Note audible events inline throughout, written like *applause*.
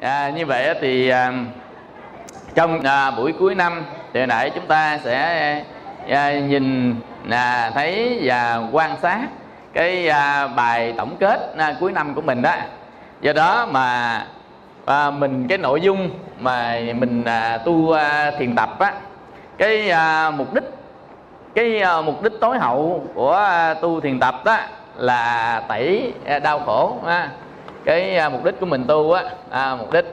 à, như vậy thì à, trong à, buổi cuối năm thì hồi nãy chúng ta sẽ à, nhìn à, thấy và quan sát cái à, bài tổng kết à, cuối năm của mình đó. Do đó mà à, mình cái nội dung mà mình à, tu à, thiền tập á cái à, mục đích cái à, mục đích tối hậu của à, tu thiền tập đó là tẩy à, đau khổ á cái à, mục đích của mình tu á à, mục đích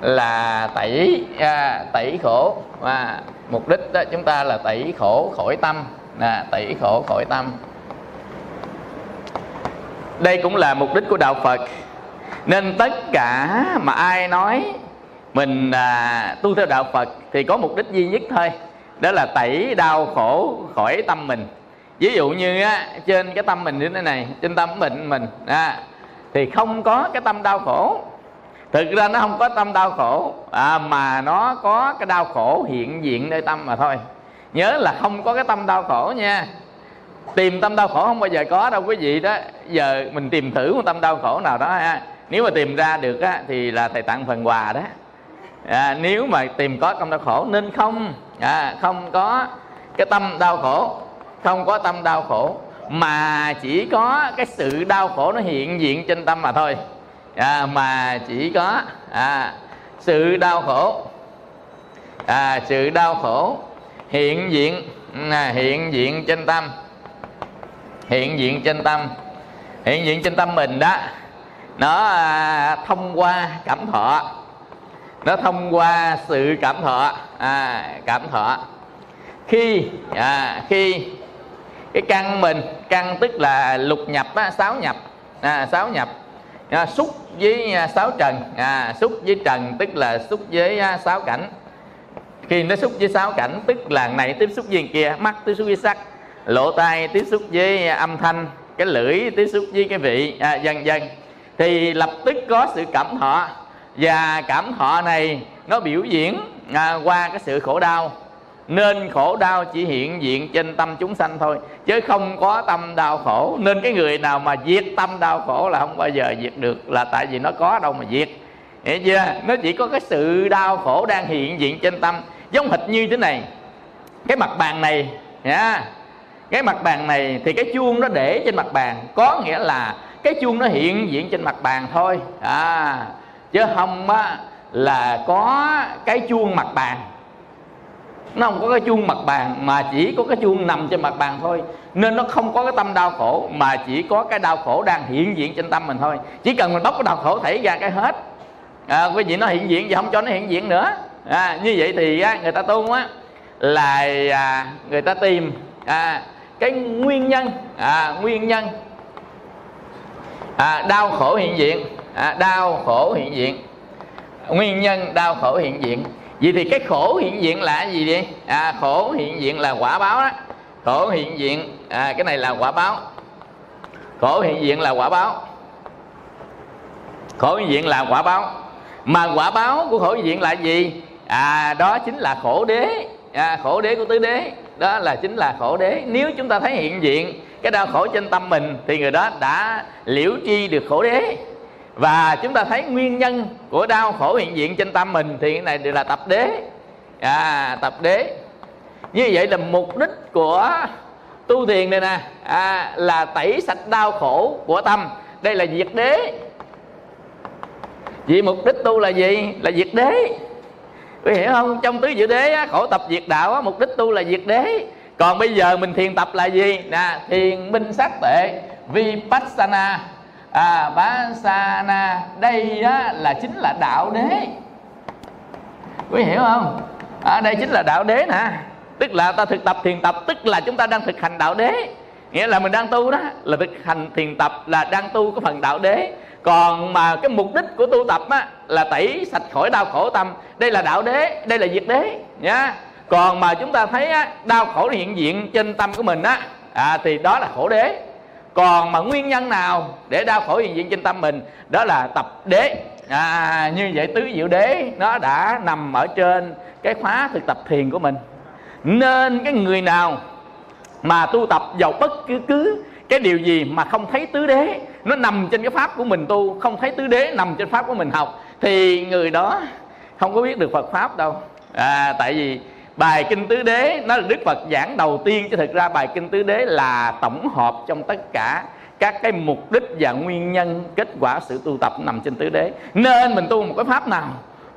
là tẩy à, tẩy khổ. Và mục đích đó chúng ta là tẩy khổ khỏi tâm à, tẩy khổ khỏi tâm. Đây cũng là mục đích của đạo phật. Nên tất cả mà ai nói mình à, tu theo đạo phật thì có mục đích duy nhất thôi đó là tẩy đau khổ khỏi tâm mình. Ví dụ như á, trên cái tâm mình như thế này trên tâm mình mình à, thì không có cái tâm đau khổ. Thực ra nó không có tâm đau khổ à, mà nó có cái đau khổ hiện diện nơi tâm mà thôi. Nhớ là không có cái tâm đau khổ nha. Tìm tâm đau khổ không bao giờ có đâu quý vị đó. Giờ mình tìm thử một tâm đau khổ nào đó ha. Nếu mà tìm ra được á, thì là thầy tặng phần quà đó. À, nếu mà tìm có tâm đau khổ nên không. À, không có cái tâm đau khổ. Không có tâm đau khổ mà chỉ có cái sự đau khổ nó hiện diện trên tâm mà thôi. À, mà chỉ có à, sự đau khổ à, sự đau khổ hiện diện à, hiện diện trên tâm. Hiện diện trên tâm. Hiện diện trên tâm mình đó nó à, thông qua cảm thọ. Nó thông qua sự cảm thọ à, cảm thọ. Khi à, khi cái căn mình căn tức là lục nhập á, sáu nhập. À, sáu nhập. À, xúc với à, sáu trần. À, xúc với trần tức là xúc với à, sáu cảnh. Khi nó xúc với sáu cảnh tức là này tiếp xúc với kia mắt tiếp xúc với sắc lỗ tai tiếp xúc với à, âm thanh cái lưỡi tiếp xúc với cái vị à, dần dần thì lập tức có sự cảm thọ. Và cảm thọ này nó biểu diễn à, qua cái sự khổ đau nên khổ đau chỉ hiện diện trên tâm chúng sanh thôi. Chứ không có tâm đau khổ. Nên cái người nào mà diệt tâm đau khổ là không bao giờ diệt được. Là tại vì nó có đâu mà diệt. Hiểu chưa? Nó chỉ có cái sự đau khổ đang hiện diện trên tâm. Giống hệt như thế này. Cái mặt bàn này nha cái mặt bàn này thì cái chuông nó để trên mặt bàn. Có nghĩa là cái chuông nó hiện diện trên mặt bàn thôi. À chứ không á là có cái chuông mặt bàn nó không có cái chuông mặt bàn mà chỉ có cái chuông nằm trên mặt bàn thôi. Nên nó không có cái tâm đau khổ mà chỉ có cái đau khổ đang hiện diện trên tâm mình thôi. Chỉ cần mình bóc cái đau khổ thảy ra cái hết. À, quý vị nó hiện diện và không cho nó hiện diện nữa. À, như vậy thì á, người ta tu á là à, người ta tìm à, cái nguyên nhân à, nguyên nhân à, đau khổ hiện diện à, đau khổ hiện diện. Nguyên nhân đau khổ hiện diện vậy thì cái khổ hiện diện là gì vậy à, khổ hiện diện là quả báo đó. Khổ hiện diện à, cái này là quả báo. Khổ hiện diện là quả báo. Khổ hiện diện là quả báo. Mà quả báo của khổ hiện diện là gì? À đó chính là khổ đế. À, khổ đế của tứ đế. Đó là chính là khổ đế. Nếu chúng ta thấy hiện diện cái đau khổ trên tâm mình thì người đó đã liễu chi được khổ đế và chúng ta thấy nguyên nhân của đau khổ hiện diện trên tâm mình thì cái này đều là tập đế. À, tập đế. Như vậy là mục đích của tu thiền này nè à, là tẩy sạch đau khổ của tâm. Đây là diệt đế. Vì mục đích tu là gì? Là diệt đế. Quý hiểu không? Trong tứ diệu đế á, khổ tập diệt đạo á, mục đích tu là diệt đế. Còn bây giờ mình thiền tập là gì? Nè thiền minh sát tệ vipassana à ba sa na đây á, là chính là đạo đế. Quý hiểu không? À, đây chính là đạo đế nè. Tức là ta thực tập thiền tập tức là chúng ta đang thực hành đạo đế. Nghĩa là mình đang tu đó là thực hành thiền tập là đang tu cái phần đạo đế. Còn mà cái mục đích của tu tập á, là tẩy sạch khỏi đau khổ tâm. Đây là đạo đế đây là diệt đế nhá. Còn mà chúng ta thấy á, đau khổ hiện diện trên tâm của mình á à, thì đó là khổ đế còn mà nguyên nhân nào để đau khổ hiện diện trên tâm mình đó là tập đế. À, như vậy tứ diệu đế nó đã nằm ở trên cái khóa thực tập thiền của mình. Nên cái người nào mà tu tập vào bất cứ cứ cái điều gì mà không thấy tứ đế nó nằm trên cái pháp của mình tu không thấy tứ đế nằm trên pháp của mình học thì người đó không có biết được phật pháp đâu. À, tại vì bài kinh tứ đế nó là đức phật giảng đầu tiên chứ thực ra bài kinh tứ đế là tổng hợp trong tất cả các cái mục đích và nguyên nhân kết quả sự tu tập nằm trên tứ đế. Nên mình tu một cái pháp nào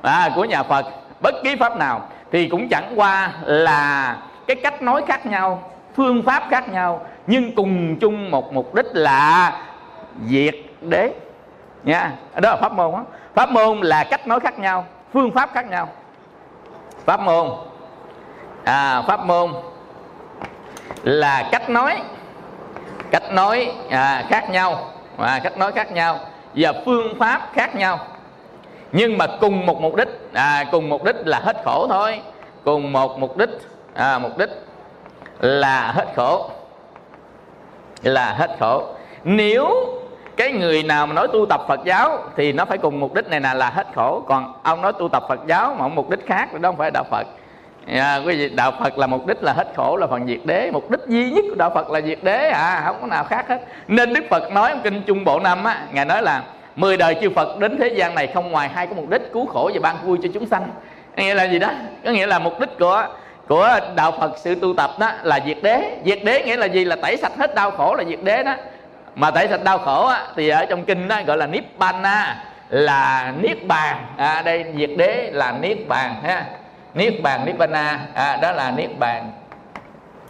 à, của nhà phật bất kỳ pháp nào thì cũng chẳng qua là cái cách nói khác nhau phương pháp khác nhau nhưng cùng chung một mục đích là diệt đế. Nha đó là pháp môn đó. pháp môn là cách nói khác nhau phương pháp khác nhau. Pháp môn à, pháp môn là cách nói cách nói à, khác nhau à, cách nói khác nhau và phương pháp khác nhau. Nhưng mà cùng một mục đích à, cùng mục đích là hết khổ thôi. Cùng một mục đích à, mục đích là hết khổ là hết khổ. Nếu cái người nào mà nói tu tập Phật giáo thì nó phải cùng mục đích này là là hết khổ. Còn ông nói tu tập Phật giáo mà ông mục đích khác thì đó không phải đạo Phật à, quý vị đạo Phật là mục đích là hết khổ là phần diệt đế. Mục đích duy nhất của đạo Phật là diệt đế à không có nào khác hết. Nên Đức Phật nói trong kinh Trung Bộ Năm á ngài nói là mười đời chư Phật đến thế gian này không ngoài hai cái mục đích cứu khổ và ban vui cho chúng sanh. Nghĩa là gì đó? Có nghĩa là mục đích của của đạo Phật sự tu tập đó là diệt đế. Diệt đế nghĩa là gì? Là tẩy sạch hết đau khổ là diệt đế đó. Mà tẩy sạch đau khổ á, thì ở trong kinh đó gọi là nibbana là niết bàn. À, đây diệt đế là niết bàn ha niết bàn nibbana. À, đó là niết bàn.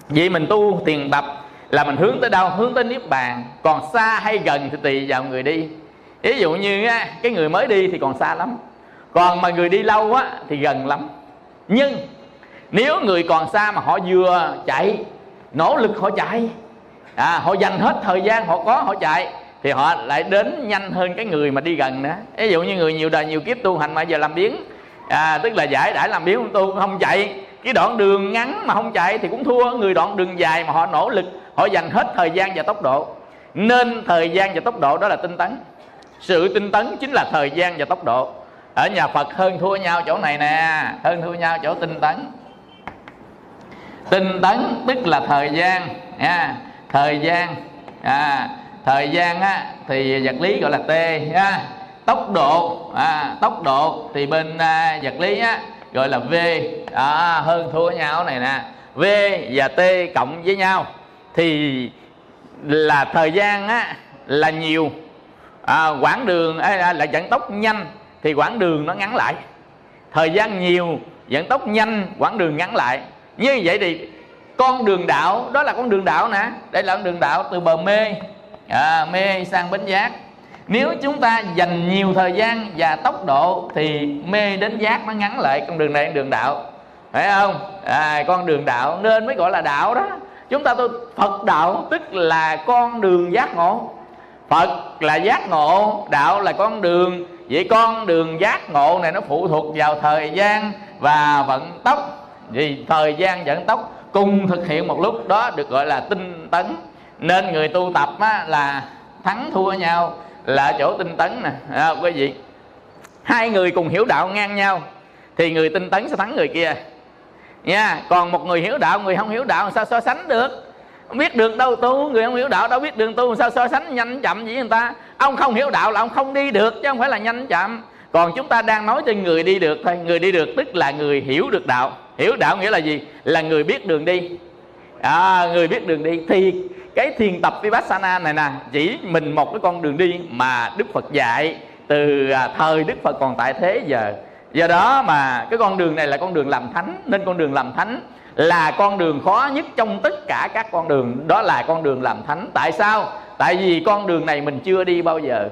Vì mình tu tiền tập là mình hướng tới đâu? Hướng tới niết bàn. Còn xa hay gần thì tùy vào người đi. Ví dụ như á, cái người mới đi thì còn xa lắm. Còn mà người đi lâu á thì gần lắm. Nhưng nếu người còn xa mà họ vừa chạy nỗ lực họ chạy à, họ dành hết thời gian họ có họ chạy thì họ lại đến nhanh hơn cái người mà đi gần nữa. Ví dụ như người nhiều đời nhiều kiếp tu hành mà giờ làm biến à, tức là giải đãi làm biếu tu không chạy. Cái đoạn đường ngắn mà không chạy thì cũng thua. Người đoạn đường dài mà họ nỗ lực họ dành hết thời gian và tốc độ. Nên thời gian và tốc độ đó là tinh tấn. Sự tinh tấn chính là thời gian và tốc độ. Ở nhà Phật hơn thua nhau chỗ này nè hơn thua nhau chỗ tinh tấn. Tinh tấn tức là thời gian nha. Thời gian à, thời gian á, thì vật lý gọi là t nha tốc độ à, tốc độ thì bên à, vật lý á, gọi là v à, hơn thua nhau này nè. V và t cộng với nhau thì là thời gian á, là nhiều. À, quãng đường à, là vận tốc nhanh thì quãng đường nó ngắn lại. Thời gian nhiều vận tốc nhanh quãng đường ngắn lại. Như vậy thì con đường đạo đó là con đường đạo nè. Đây là con đường đạo từ bờ mê à, mê sang bến giác nếu chúng ta dành nhiều thời gian và tốc độ thì mê đến giác nó ngắn lại con đường này đường đạo. Phải không? À, con đường đạo nên mới gọi là đạo đó. Chúng ta tu phật đạo tức là con đường giác ngộ. Phật là giác ngộ đạo là con đường. Vậy con đường giác ngộ này nó phụ thuộc vào thời gian và vận tốc. Vì thời gian vận tốc cùng thực hiện một lúc đó được gọi là tinh tấn. Nên người tu tập á, là thắng thua nhau là chỗ tinh tấn nè. À, quý vị hai người cùng hiểu đạo ngang nhau thì người tinh tấn sẽ thắng người kia. Nha còn một người hiểu đạo người không hiểu đạo sao so sánh được? Không biết đường đâu tu người không hiểu đạo đâu biết đường tu sao so sánh nhanh chậm gì người ta? Ông không hiểu đạo là ông không đi được chứ không phải là nhanh chậm. Còn chúng ta đang nói cho người đi được thôi. Người đi được tức là người hiểu được đạo. Hiểu đạo nghĩa là gì? Là người biết đường đi. À, người biết đường đi thì cái thiền tập vipassana này nè chỉ mình một cái con đường đi mà đức phật dạy từ à, thời đức phật còn tại thế giờ. Do đó mà cái con đường này là con đường làm thánh nên con đường làm thánh là con đường khó nhất trong tất cả các con đường. Đó là con đường làm thánh. Tại sao? Tại vì con đường này mình chưa đi bao giờ.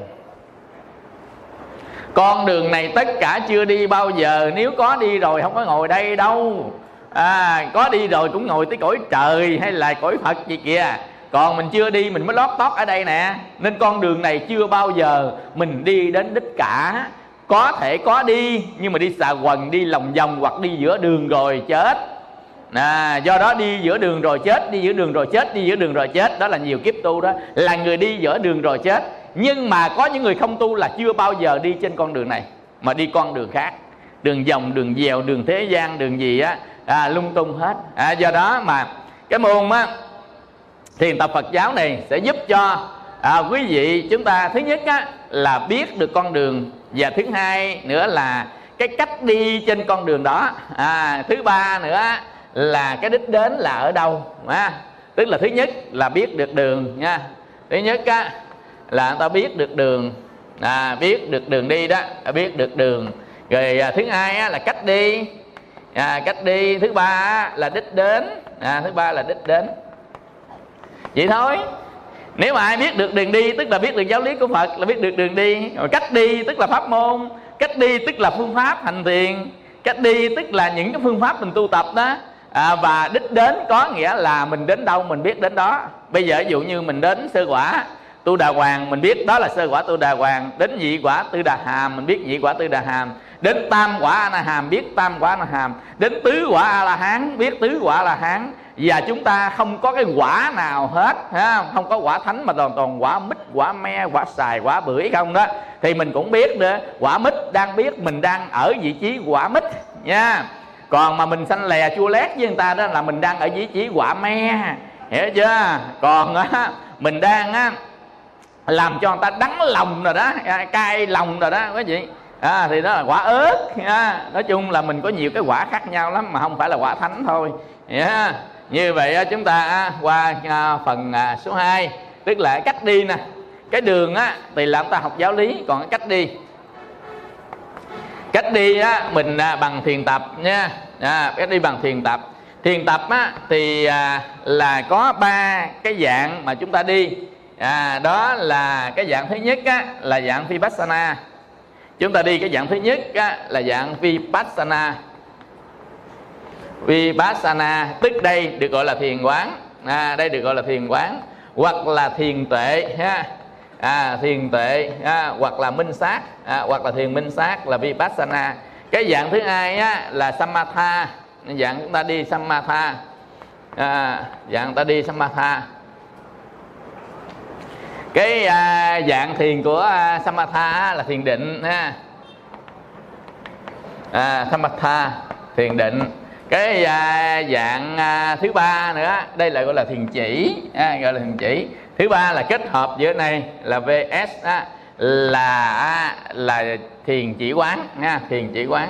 Con đường này tất cả chưa đi bao giờ. Nếu có đi rồi không có ngồi đây đâu. À, có đi rồi cũng ngồi tới cõi trời hay là cõi phật gì kìa còn mình chưa đi mình mới lót tót ở đây nè. Nên con đường này chưa bao giờ mình đi đến đích cả. Có thể có đi nhưng mà đi xà quần đi lòng vòng hoặc đi giữa đường rồi chết. À, do đó đi giữa đường rồi chết đi giữa đường rồi chết đi giữa đường rồi chết. Đó là nhiều kiếp tu đó. Là người đi giữa đường rồi chết. Nhưng mà có những người không tu là chưa bao giờ đi trên con đường này mà đi con đường khác. Đường vòng đường dèo đường thế gian đường gì á. À, lung tung hết. À, do đó mà cái môn á thiền tập phật giáo này sẽ giúp cho à, quý vị chúng ta thứ nhất á, là biết được con đường. Và thứ hai nữa là cái cách đi trên con đường đó. À, thứ ba nữa là cái đích đến là ở đâu à, tức là thứ nhất là biết được đường nha. Thứ nhất á, là người ta biết được đường. À, biết được đường đi đó biết được đường. Rồi à, thứ hai á, là cách đi. À, cách đi. Thứ ba á, là đích đến. À, thứ ba là đích đến vậy thôi. Nếu mà ai biết được đường đi tức là biết được giáo lý của phật là biết được đường đi. Rồi cách đi tức là pháp môn. Cách đi tức là phương pháp hành thiền. Cách đi tức là những cái phương pháp mình tu tập đó. À, và đích đến có nghĩa là mình đến đâu mình biết đến đó. Bây giờ ví dụ như mình đến sơ quả tu đà hoàng mình biết đó là sơ quả tu đà hoàng. Đến nhị quả tư đà hàm mình biết nhị quả tư đà hàm đến tam quả a la hàm biết tam quả a la hàm đến tứ quả a la hán biết tứ quả a la hán và chúng ta không có cái quả nào hết, ha? không có quả thánh mà toàn toàn quả mít, quả me, quả xài, quả bưởi không đó. Thì mình cũng biết nữa, quả mít đang biết mình đang ở vị trí quả mít, nha. Còn mà mình xanh lè chua lét với người ta đó là mình đang ở vị trí quả me, hiểu chưa? Còn á, mình đang á, làm cho người ta đắng lòng rồi đó, cay lòng rồi đó, quý vị à, thì đó là quả ớt à, nói chung là mình có nhiều cái quả khác nhau lắm mà không phải là quả thánh thôi. Yeah. như vậy chúng ta qua à, phần à, số 2 tức là cách đi nè. Cái đường á thì làm ta học giáo lý còn cái cách đi. Cách đi á mình à, bằng thiền tập nha. À, cách đi bằng thiền tập. Thiền tập á thì à, là có ba cái dạng mà chúng ta đi. À, đó là cái dạng thứ nhất á, là dạng vipassana chúng ta đi cái dạng thứ nhất á, là dạng vipassana. Vipassana tức đây được gọi là thiền quán. À, đây được gọi là thiền quán. Hoặc là thiền tuệ ha. À, thiền tuệ à, hoặc là minh sát. À, hoặc là thiền minh sát là vipassana. Cái dạng thứ hai á, là samatha. Dạng chúng ta đi samatha. À, dạng ta đi samatha cái à, dạng thiền của à, samatha là thiền định ha. À, samatha thiền định. Cái à, dạng à, thứ ba nữa đây là gọi là thiền chỉ. À, gọi là thiền chỉ. Thứ ba là kết hợp giữa này là vs à, là là thiền chỉ quán nha thiền chỉ quán.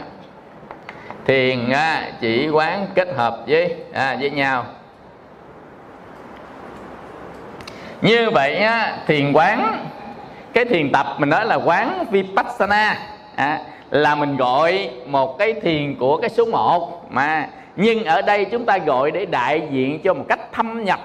Thiền à, chỉ quán kết hợp với à, với nhau. Như vậy á, thiền quán cái thiền tập mình nói là quán vipassana. À, là mình gọi một cái thiền của cái số 1 mà. Nhưng ở đây chúng ta gọi để đại diện cho một cách thâm nhập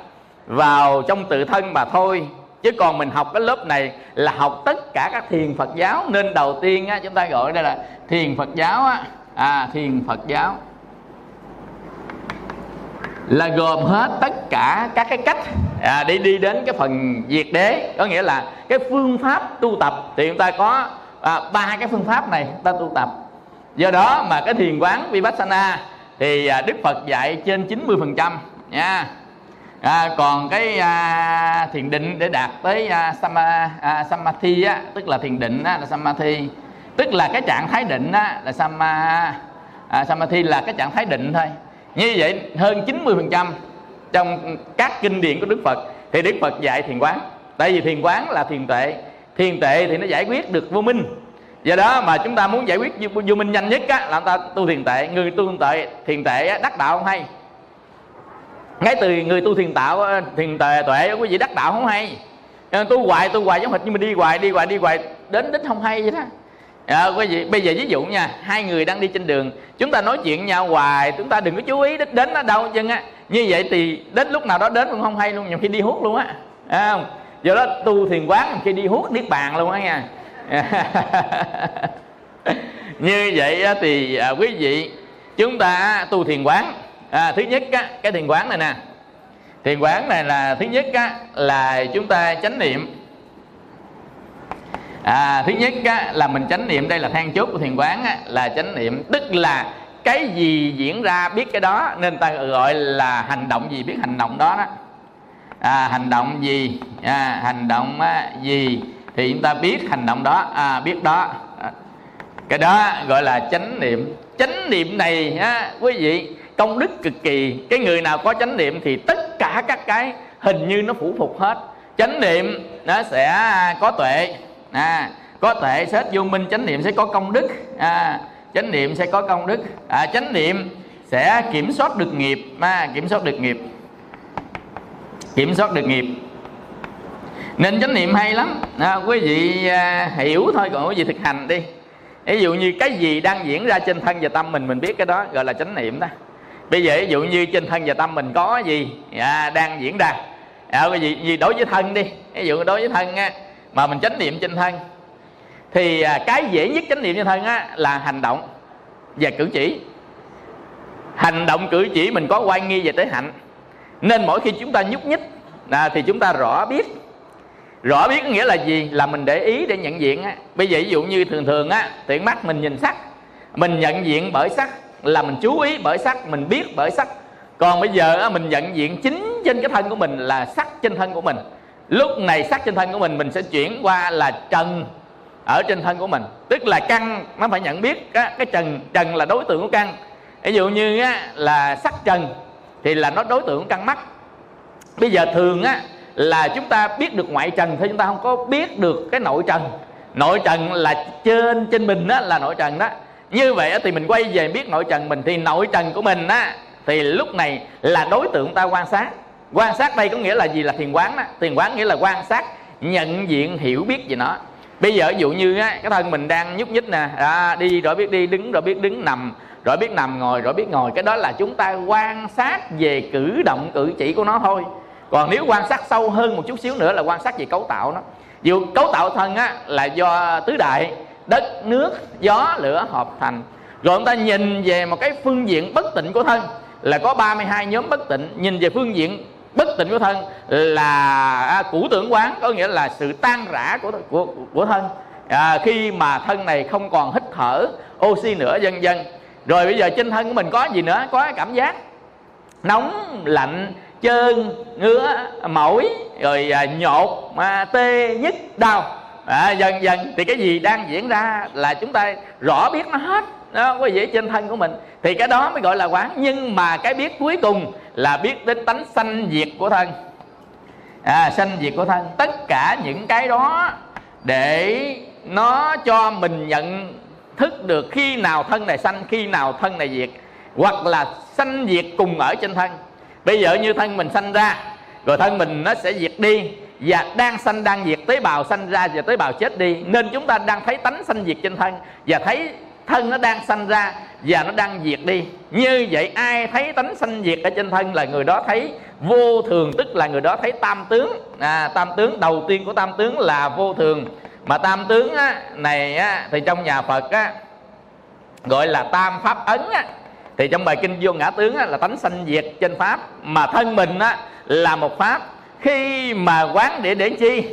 vào trong tự thân mà thôi. Chứ còn mình học cái lớp này là học tất cả các thiền Phật giáo. Nên đầu tiên á, chúng ta gọi đây là thiền Phật giáo á, à, thiền Phật giáo là gồm hết tất cả các cái cách à, để đi đến cái phần diệt đế. Có nghĩa là cái phương pháp tu tập thì chúng ta có à, ba à, cái phương pháp này ta tu tập. Do đó mà cái thiền quán vipassana thì à, đức phật dạy trên 90 phần trăm nha. À, còn cái à, thiền định để đạt tới à, sama, à, samadhi á, tức là thiền định á, là samadhi. Tức là cái trạng thái định á, là sama à, samadhi là cái trạng thái định thôi như vậy hơn 90 phần trăm trong các kinh điển của Đức Phật thì Đức Phật dạy thiền quán. Tại vì thiền quán là thiền tệ thiền tệ thì nó giải quyết được vô minh. Do đó mà chúng ta muốn giải quyết vô minh nhanh nhất á, là chúng ta tu thiền tệ người tu thiền tệ thiền tệ á, đắc đạo không hay. Ngay từ người tu thiền tạo ờ, thiền tệ tuệ quý vị đắc đạo không hay. Ờ, tu hoài tu hoài giống hệt như mình đi hoài đi hoài đi hoài đến đích không hay vậy đó à, quý vị bây giờ ví dụ nha hai người đang đi trên đường chúng ta nói chuyện nhau hoài chúng ta đừng có chú ý đến đến nó đâu chân á. Như vậy thì đến lúc nào đó đến cũng không hay luôn nhiều khi đi hút luôn á. À, không? Do đó tu thiền quán khi đi hút niết bàn luôn á nha. *laughs* Như vậy thì à, quý vị chúng ta tu thiền quán. À, thứ nhất á, cái thiền quán này nè. Thiền quán này là thứ nhất á, là chúng ta chánh niệm à, thứ nhất á, là mình chánh niệm đây là than chốt của thiền quán á, là chánh niệm. Tức là cái gì diễn ra biết cái đó nên ta gọi là hành động gì biết hành động đó đó. À, hành động gì? À, hành động á, gì? Thì chúng ta biết hành động đó à, biết đó. Cái đó gọi là chánh niệm. Chánh niệm này á, quý vị công đức cực kỳ. Cái người nào có chánh niệm thì tất cả các cái hình như nó phủ phục hết. Chánh niệm nó sẽ có tuệ à, có thể xét vô minh chánh niệm sẽ có công đức. À, chánh niệm sẽ có công đức. À, chánh niệm sẽ kiểm soát được nghiệp. À, kiểm soát được nghiệp. Kiểm soát được nghiệp. Nên chánh niệm hay lắm. À, quý vị à, hiểu thôi còn quý vị thực hành đi. Ví dụ như cái gì đang diễn ra trên thân và tâm mình mình biết cái đó gọi là chánh niệm đó. Bây giờ ví dụ như trên thân và tâm mình có gì à, đang diễn ra. À, cái gì, gì đối với thân đi. Ví dụ đối với thân á, mà mình chánh niệm trên thân. Thì à, cái dễ nhất chánh niệm trên thân á, là hành động và cử chỉ. Hành động cử chỉ mình có quan nghi về tới hạnh. Nên mỗi khi chúng ta nhúc nhích à, thì chúng ta rõ biết. Rõ biết nghĩa là gì? Là mình để ý để nhận diện á. Bây giờ ví dụ như thường thường á tiện mắt mình nhìn sắc. Mình nhận diện bởi sắc là mình chú ý bởi sắc mình biết bởi sắc. Còn bây giờ á, mình nhận diện chính trên cái thân của mình là sắc trên thân của mình lúc này sắc trên thân của mình mình sẽ chuyển qua là trần ở trên thân của mình. Tức là căn nó phải nhận biết á, cái trần trần là đối tượng của căn. Ví dụ như á, là sắc trần thì là nó đối tượng của căn mắt. Bây giờ thường á là chúng ta biết được ngoại trần thôi chúng ta không có biết được cái nội trần. Nội trần là trên trên mình đó là nội trần đó. Như vậy thì mình quay về biết nội trần mình. Thì nội trần của mình á thì lúc này là đối tượng ta quan sát quan sát đây có nghĩa là gì? Là thiền quán đó. Thiền quán nghĩa là quan sát nhận diện hiểu biết về nó. Bây giờ ví dụ như á, cái thân mình đang nhúc nhích nè à, đi rồi biết đi đứng rồi biết đứng nằm rồi biết nằm ngồi rồi biết ngồi. Cái đó là chúng ta quan sát về cử động cử chỉ của nó thôi. Còn nếu quan sát sâu hơn một chút xíu nữa là quan sát về cấu tạo nó. Dù cấu tạo thân á là do tứ đại đất nước gió lửa hợp thành. Rồi chúng ta nhìn về một cái phương diện bất tịnh của thân là có 32 nhóm bất tịnh. Nhìn về phương diện bất tịnh của thân là à, củ tưởng quán có nghĩa là sự tan rã của của, của thân. À, khi mà thân này không còn hít thở oxy nữa vân vân rồi bây giờ trên thân của mình có gì nữa? Có cảm giác nóng lạnh trơn ngứa mỏi rồi à, nhột à, tê nhức đau. À, dần dần thì cái gì đang diễn ra là chúng ta rõ biết nó hết nó không có dễ trên thân của mình. Thì cái đó mới gọi là quán. Nhưng mà cái biết cuối cùng là biết đến tánh sanh diệt của thân. À, sanh diệt của thân. Tất cả những cái đó để nó cho mình nhận thức được khi nào thân này sanh khi nào thân này diệt. Hoặc là sanh diệt cùng ở trên thân. Bây giờ như thân mình sanh ra rồi thân mình nó sẽ diệt đi. Và đang sanh đang diệt tế bào sanh ra và tế bào chết đi. Nên chúng ta đang thấy tánh sanh diệt trên thân và thấy thân nó đang sanh ra và nó đang diệt đi. Như vậy ai thấy tánh sanh diệt ở trên thân là người đó thấy vô thường tức là người đó thấy tam tướng. À, tam tướng đầu tiên của tam tướng là vô thường. Mà tam tướng á, này á, thì trong nhà phật á, gọi là tam pháp ấn á, thì trong bài kinh vô ngã tướng á, là tánh sanh diệt trên pháp. Mà thân mình á, là một pháp. Khi mà quán để để chi?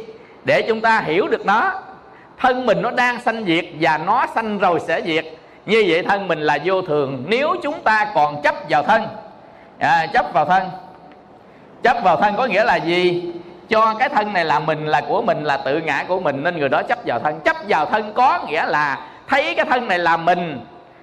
Để chúng ta hiểu được nó thân mình nó đang sanh diệt và nó sanh rồi sẽ diệt. Như vậy thân mình là vô thường. Nếu chúng ta còn chấp vào thân. À, chấp vào thân. Chấp vào thân có nghĩa là gì? Cho cái thân này là mình là của mình là tự ngã của mình. Nên người đó chấp vào thân. Chấp vào thân có nghĩa là thấy cái thân này là mình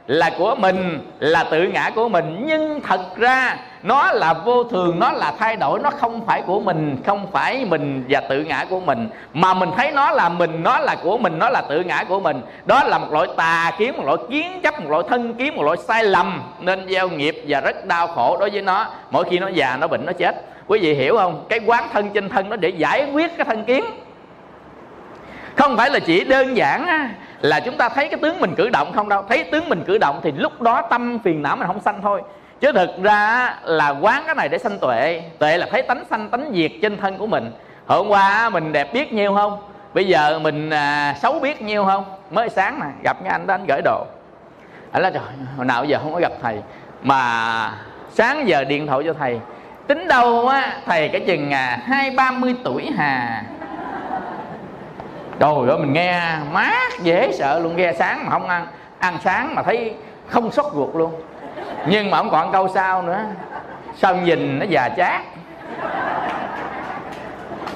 là của mình là tự ngã của mình. Nhưng thật ra nó là vô thường, nó là thay đổi, nó không phải của mình, không phải mình và tự ngã của mình. Mà mình thấy nó là mình, nó là của mình, nó là tự ngã của mình. Đó là một loại tà kiến, một loại kiến chấp, một loại thân kiến, một loại sai lầm. Nên gieo nghiệp và rất đau khổ đối với nó. Mỗi khi nó già, nó bệnh, nó chết. Quý vị hiểu không? Cái quán thân trên thân nó để giải quyết cái thân kiến. Không phải là chỉ đơn giản là chúng ta thấy cái tướng mình cử động không đâu. Thấy tướng mình cử động thì lúc đó tâm phiền não mình không sanh thôi chứ thực ra là quán cái này để sanh tuệ. Tuệ là thấy tánh sanh tánh diệt trên thân của mình. Hôm qua mình đẹp biết nhiêu không? Bây giờ mình à, xấu biết nhiêu không? Mới sáng nè gặp cái anh đó anh gửi đồ. Anh nói trời hồi nào giờ không có gặp thầy? Mà sáng giờ điện thoại cho thầy. Tính đâu á thầy cái chừng à, hai ba mươi tuổi hà? Trời ơi mình nghe mát dễ sợ luôn nghe sáng mà không ăn. Ăn sáng mà thấy không sốt ruột luôn nhưng mà không còn câu sau nữa. Sao nhìn nó già chát?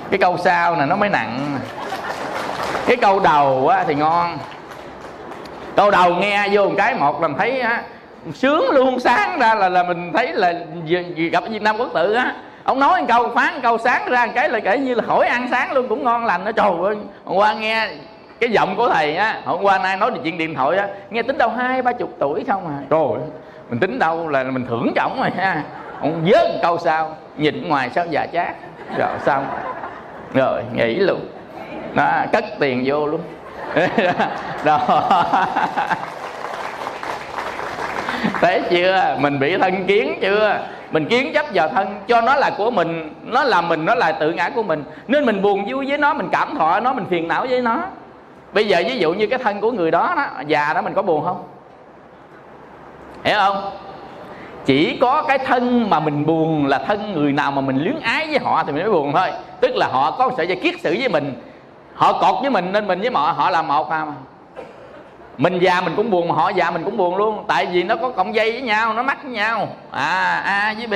Cái câu sau này nó mới nặng. Cái câu đầu á, thì ngon. Câu đầu nghe vô một cái một làm thấy á, sướng luôn sáng ra là là mình thấy là gặp Việt Nam quốc tự á. Ông nói một câu phán một câu sáng ra một cái là kể như là hỏi ăn sáng luôn cũng ngon lành nó trời ơi hôm qua nghe cái giọng của thầy á hôm qua nay nói chuyện điện thoại á nghe tính đâu hai ba chục tuổi không à. Trời ơi mình tính đâu là mình thưởng trọng rồi ha. Ông vớt một câu sao nhìn ngoài sao già chát. Rồi xong. Rồi, nghỉ luôn. Đó, cất tiền vô luôn. *laughs* Đó. *laughs* Thấy chưa? Mình bị thân kiến chưa? Mình kiến chấp vào thân cho nó là của mình. Nó là mình, nó là tự ngã của mình. Nên mình buồn vui với nó, mình cảm thọ nó, mình phiền não với nó. Bây giờ ví dụ như cái thân của người đó đó, già đó mình có buồn không? Hiểu không? Chỉ có cái thân mà mình buồn là thân người nào mà mình luyến ái với họ thì mình mới buồn thôi. Tức là họ có sợi dây kiết sử với mình. Họ cột với mình nên mình với họ họ là một à. Mà mình già mình cũng buồn mà họ già mình cũng buồn luôn. Tại vì nó có cộng dây với nhau nó mắc với nhau. À a với b.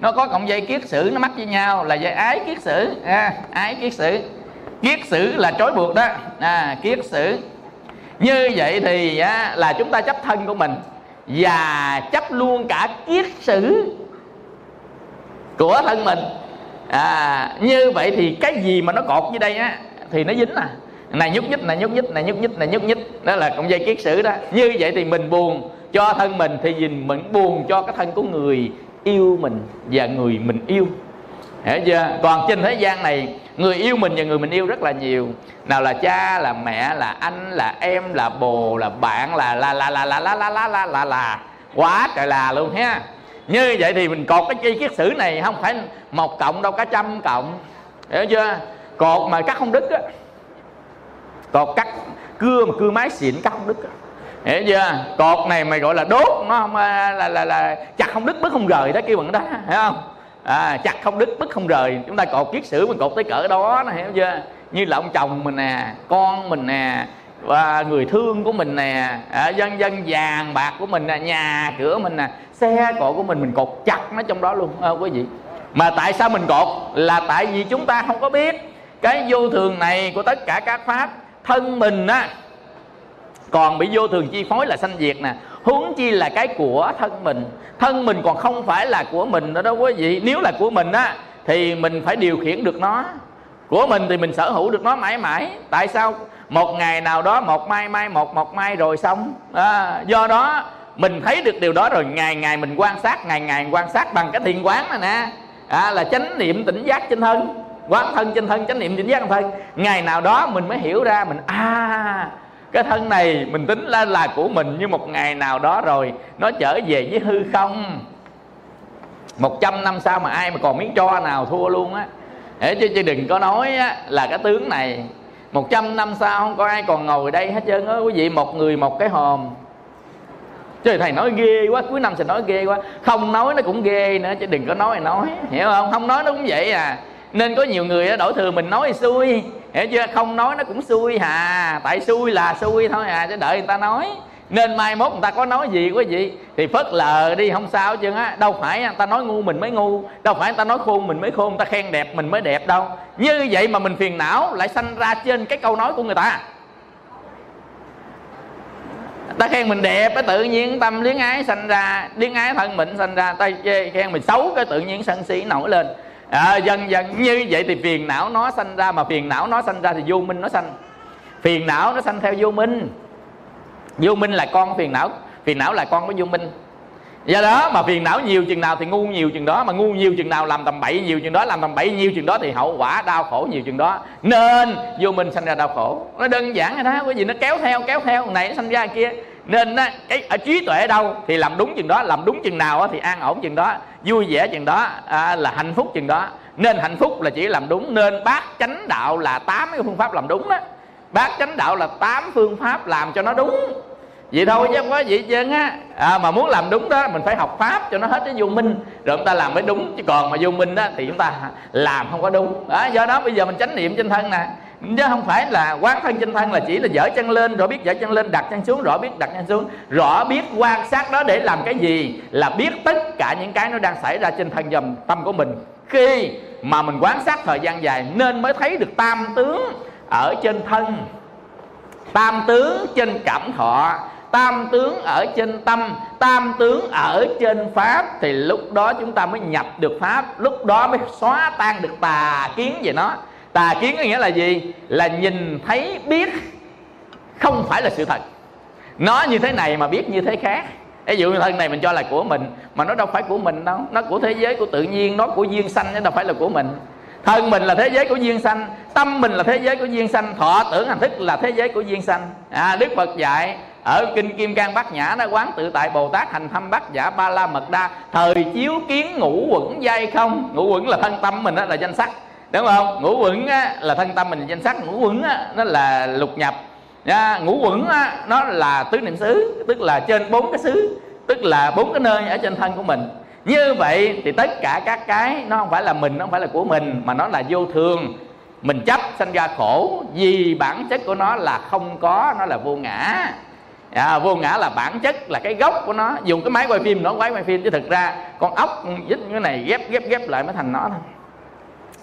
Nó có cộng dây kiết sử nó mắc với nhau. Là dây ái kiết sử. À, ái kiết sử. Kiết sử là trói buộc đó. À, kiết sử. Như vậy thì á, là chúng ta chấp thân của mình và chấp luôn cả kiết sử của thân mình. À, như vậy thì cái gì mà nó cột dưới đây á thì nó dính à. Này nhúc nhích này nhúc nhích này nhúc nhích này nhúc nhích. Đó là cộng dây kiết sử đó. Như vậy thì mình buồn cho thân mình thì nhìn mình buồn cho cái thân của người yêu mình và người mình yêu hiểu chưa? Còn trên thế gian này người yêu mình và người mình yêu rất là nhiều. Nào là cha là mẹ là anh là em là bồ là bạn là là là là là là là là là là. Là quá trời là luôn ha. Như vậy thì mình cột cái chi kiết sử này không phải một cộng đâu cả trăm cộng. Hiểu chưa? Cột mà cắt không đứt á. Cột cắt cưa mà cưa máy xịn cắt không đứt á. Hiểu chưa? Cột này mày gọi là đốt nó không à, là là, là, là chặt không đứt bứt không rời đó kêu bằng đó hiểu không? À, chặt không đứt bứt không rời. Chúng ta cột kiết sử mình cột tới cỡ đó nó hiểu chưa? Như là ông chồng mình nè con mình nè và người thương của mình nè à, dân dân vàng bạc của mình nè nhà cửa mình nè xe cộ của mình mình cột chặt nó trong đó luôn. À, quý vị. Mà tại sao mình cột? Là tại vì chúng ta không có biết cái vô thường này của tất cả các pháp thân mình á còn bị vô thường chi phối là sanh diệt nè huống chi là cái của thân mình. Thân mình còn không phải là của mình nữa đó quý vị. Nếu là của mình á thì mình phải điều khiển được nó. Của mình thì mình sở hữu được nó mãi mãi. Tại sao? Một ngày nào đó một mai mai một một mai rồi xong. À, do đó mình thấy được điều đó rồi. Ngày ngày mình quan sát ngày ngày quan sát bằng cái thiền quán này nè. À, là chánh niệm tỉnh giác trên thân. Quán thân trên thân chánh niệm tỉnh giác trên thân. Ngày nào đó mình mới hiểu ra mình à cái thân này mình tính là là của mình như một ngày nào đó rồi nó trở về với hư không? Một trăm năm sau mà ai mà còn miếng cho nào thua luôn á. Để chứ, chứ đừng có nói á, là cái tướng này. Một trăm năm sau không có ai còn ngồi đây hết trơn á quý vị một người một cái hòm. Chứ thầy nói ghê quá cuối năm sẽ nói ghê quá. Không nói nó cũng ghê nữa chứ đừng có nói nói hiểu không? Không nói nó cũng vậy à nên có nhiều người đổi thường mình nói thì xui. Hiểu chưa? Không nói nó cũng xui hà. Tại xui là xui thôi à chứ đợi người ta nói. Nên mai mốt người ta có nói gì, quý vị, thì phớt lờ đi, không sao chứ, á. Đâu phải người ta nói ngu mình mới ngu, đâu phải người ta nói khôn mình mới khôn, người ta khen đẹp mình mới đẹp đâu. Như vậy mà mình phiền não lại sanh ra trên cái câu nói của người ta. Ta khen mình đẹp cái tự nhiên tâm luyến ái sanh ra, luyến ái thân mình sanh ra ta chê khen mình xấu cái tự nhiên sân si nổi lên à, dần dần như vậy thì phiền não nó sanh ra mà phiền não nó sanh ra thì vô minh nó sanh. Phiền não nó sanh theo vô minh. Vô minh là con phiền não phiền não là con của vô minh. Do đó mà phiền não nhiều chừng nào thì ngu nhiều chừng đó mà ngu nhiều chừng nào làm tầm bậy nhiều chừng đó làm tầm bậy nhiều chừng đó thì hậu quả đau khổ nhiều chừng đó. Nên vô minh sanh ra đau khổ. Nó đơn giản rồi đó cái gì nó kéo theo kéo theo này nó sanh ra kia nên á, cái ở trí tuệ ở đâu thì làm đúng chừng đó làm đúng chừng nào thì an ổn chừng đó vui vẻ chừng đó à, là hạnh phúc chừng đó. Nên hạnh phúc là chỉ làm đúng nên bát chánh đạo là tám cái phương pháp làm đúng đó bát chánh đạo là tám phương pháp làm cho nó đúng. Vậy thôi chứ không có gì trơn á. À, mà muốn làm đúng đó mình phải học pháp cho nó hết cái vô minh. Rồi chúng ta làm mới đúng chứ còn mà vô minh đó thì chúng ta làm không có đúng. Đó, do đó bây giờ mình chánh niệm trên thân nè chứ không phải là quán thân trên thân là chỉ là dở chân lên rồi biết dở chân lên, đặt chân xuống, rõ biết đặt chân xuống, rõ biết quan sát đó để làm cái gì là biết tất cả những cái nó đang xảy ra trên thân dầm tâm của mình. Khi mà mình quan sát thời gian dài nên mới thấy được tam tướng ở trên thân, tam tướng trên cảm thọ, tam tướng ở trên tâm, tam tướng ở trên pháp. Thì lúc đó chúng ta mới nhập được pháp, lúc đó mới xóa tan được tà kiến về nó tà kiến có nghĩa là gì? Là nhìn thấy biết không phải là sự thật. Nó như thế này mà biết như thế khác. Ví dụ như thân này mình cho là của mình mà nó đâu phải của mình đâu. Nó của thế giới của tự nhiên nó của duyên sanh nó đâu phải là của mình. Thân mình là thế giới của duyên sanh tâm mình là thế giới của duyên sanh thọ tưởng hành thức là thế giới của duyên sanh. À, đức phật dạy ở kinh kim cang bát nhã nó quán tự tại bồ tát hành thâm bát giả ba la mật đa thời chiếu kiến ngũ quẩn dây không? Ngũ quẩn là thân tâm mình đó là danh sắc đúng không? Ngũ quẩn á, là thân tâm mình danh sắc. Ngũ quẩn á, nó là lục nhập. Nha, ngũ quẩn á, nó là tứ niệm xứ tức là trên bốn cái xứ tức là bốn cái nơi ở trên thân của mình. Như vậy thì tất cả các cái nó không phải là mình nó không phải là của mình mà nó là vô thường. Mình chấp sanh ra khổ vì bản chất của nó là không có nó là vô ngã. À, vô ngã là bản chất là cái gốc của nó. Dùng cái máy quay phim nó quay quay phim chứ thực ra con ốc dính cái này ghép ghép ghép lại mới thành nó thôi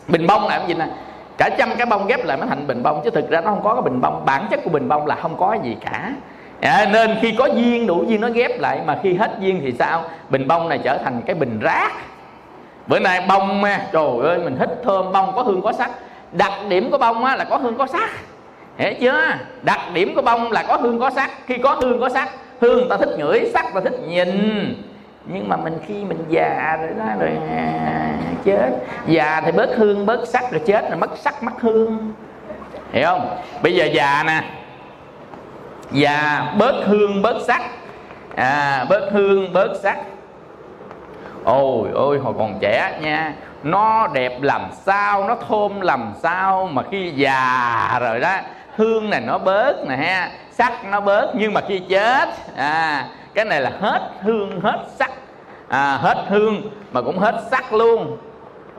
bình bông là cái gì nè? Cả trăm cái bông ghép lại mới thành bình bông chứ thực ra nó không có cái bình bông. Bản chất của bình bông là không có gì cả. À, nên khi có duyên đủ duyên nó ghép lại mà khi hết duyên thì sao? Bình bông này trở thành cái bình rác. Bữa nay bông mà trời ơi mình hít thơm bông có hương có sắc. Đặc điểm của bông á, là có hương có sắc. Hiểu chưa? Đặc điểm của bông là có hương có sắc. Khi có hương có sắc hương ta thích ngửi sắc ta thích nhìn nhưng mà mình khi mình già rồi đó rồi à, chết. Già thì bớt hương bớt sắc rồi chết rồi mất sắc mất hương. Hiểu không? Bây giờ già nè. Già bớt hương bớt sắc. À, bớt hương bớt sắc. Ôi ôi hồi còn trẻ nha. Nó đẹp làm sao nó thơm làm sao mà khi già rồi đó hương này nó bớt nè ha. Sắc nó bớt nhưng mà khi chết à cái này là hết hương hết sắc. À, hết hương mà cũng hết sắc luôn.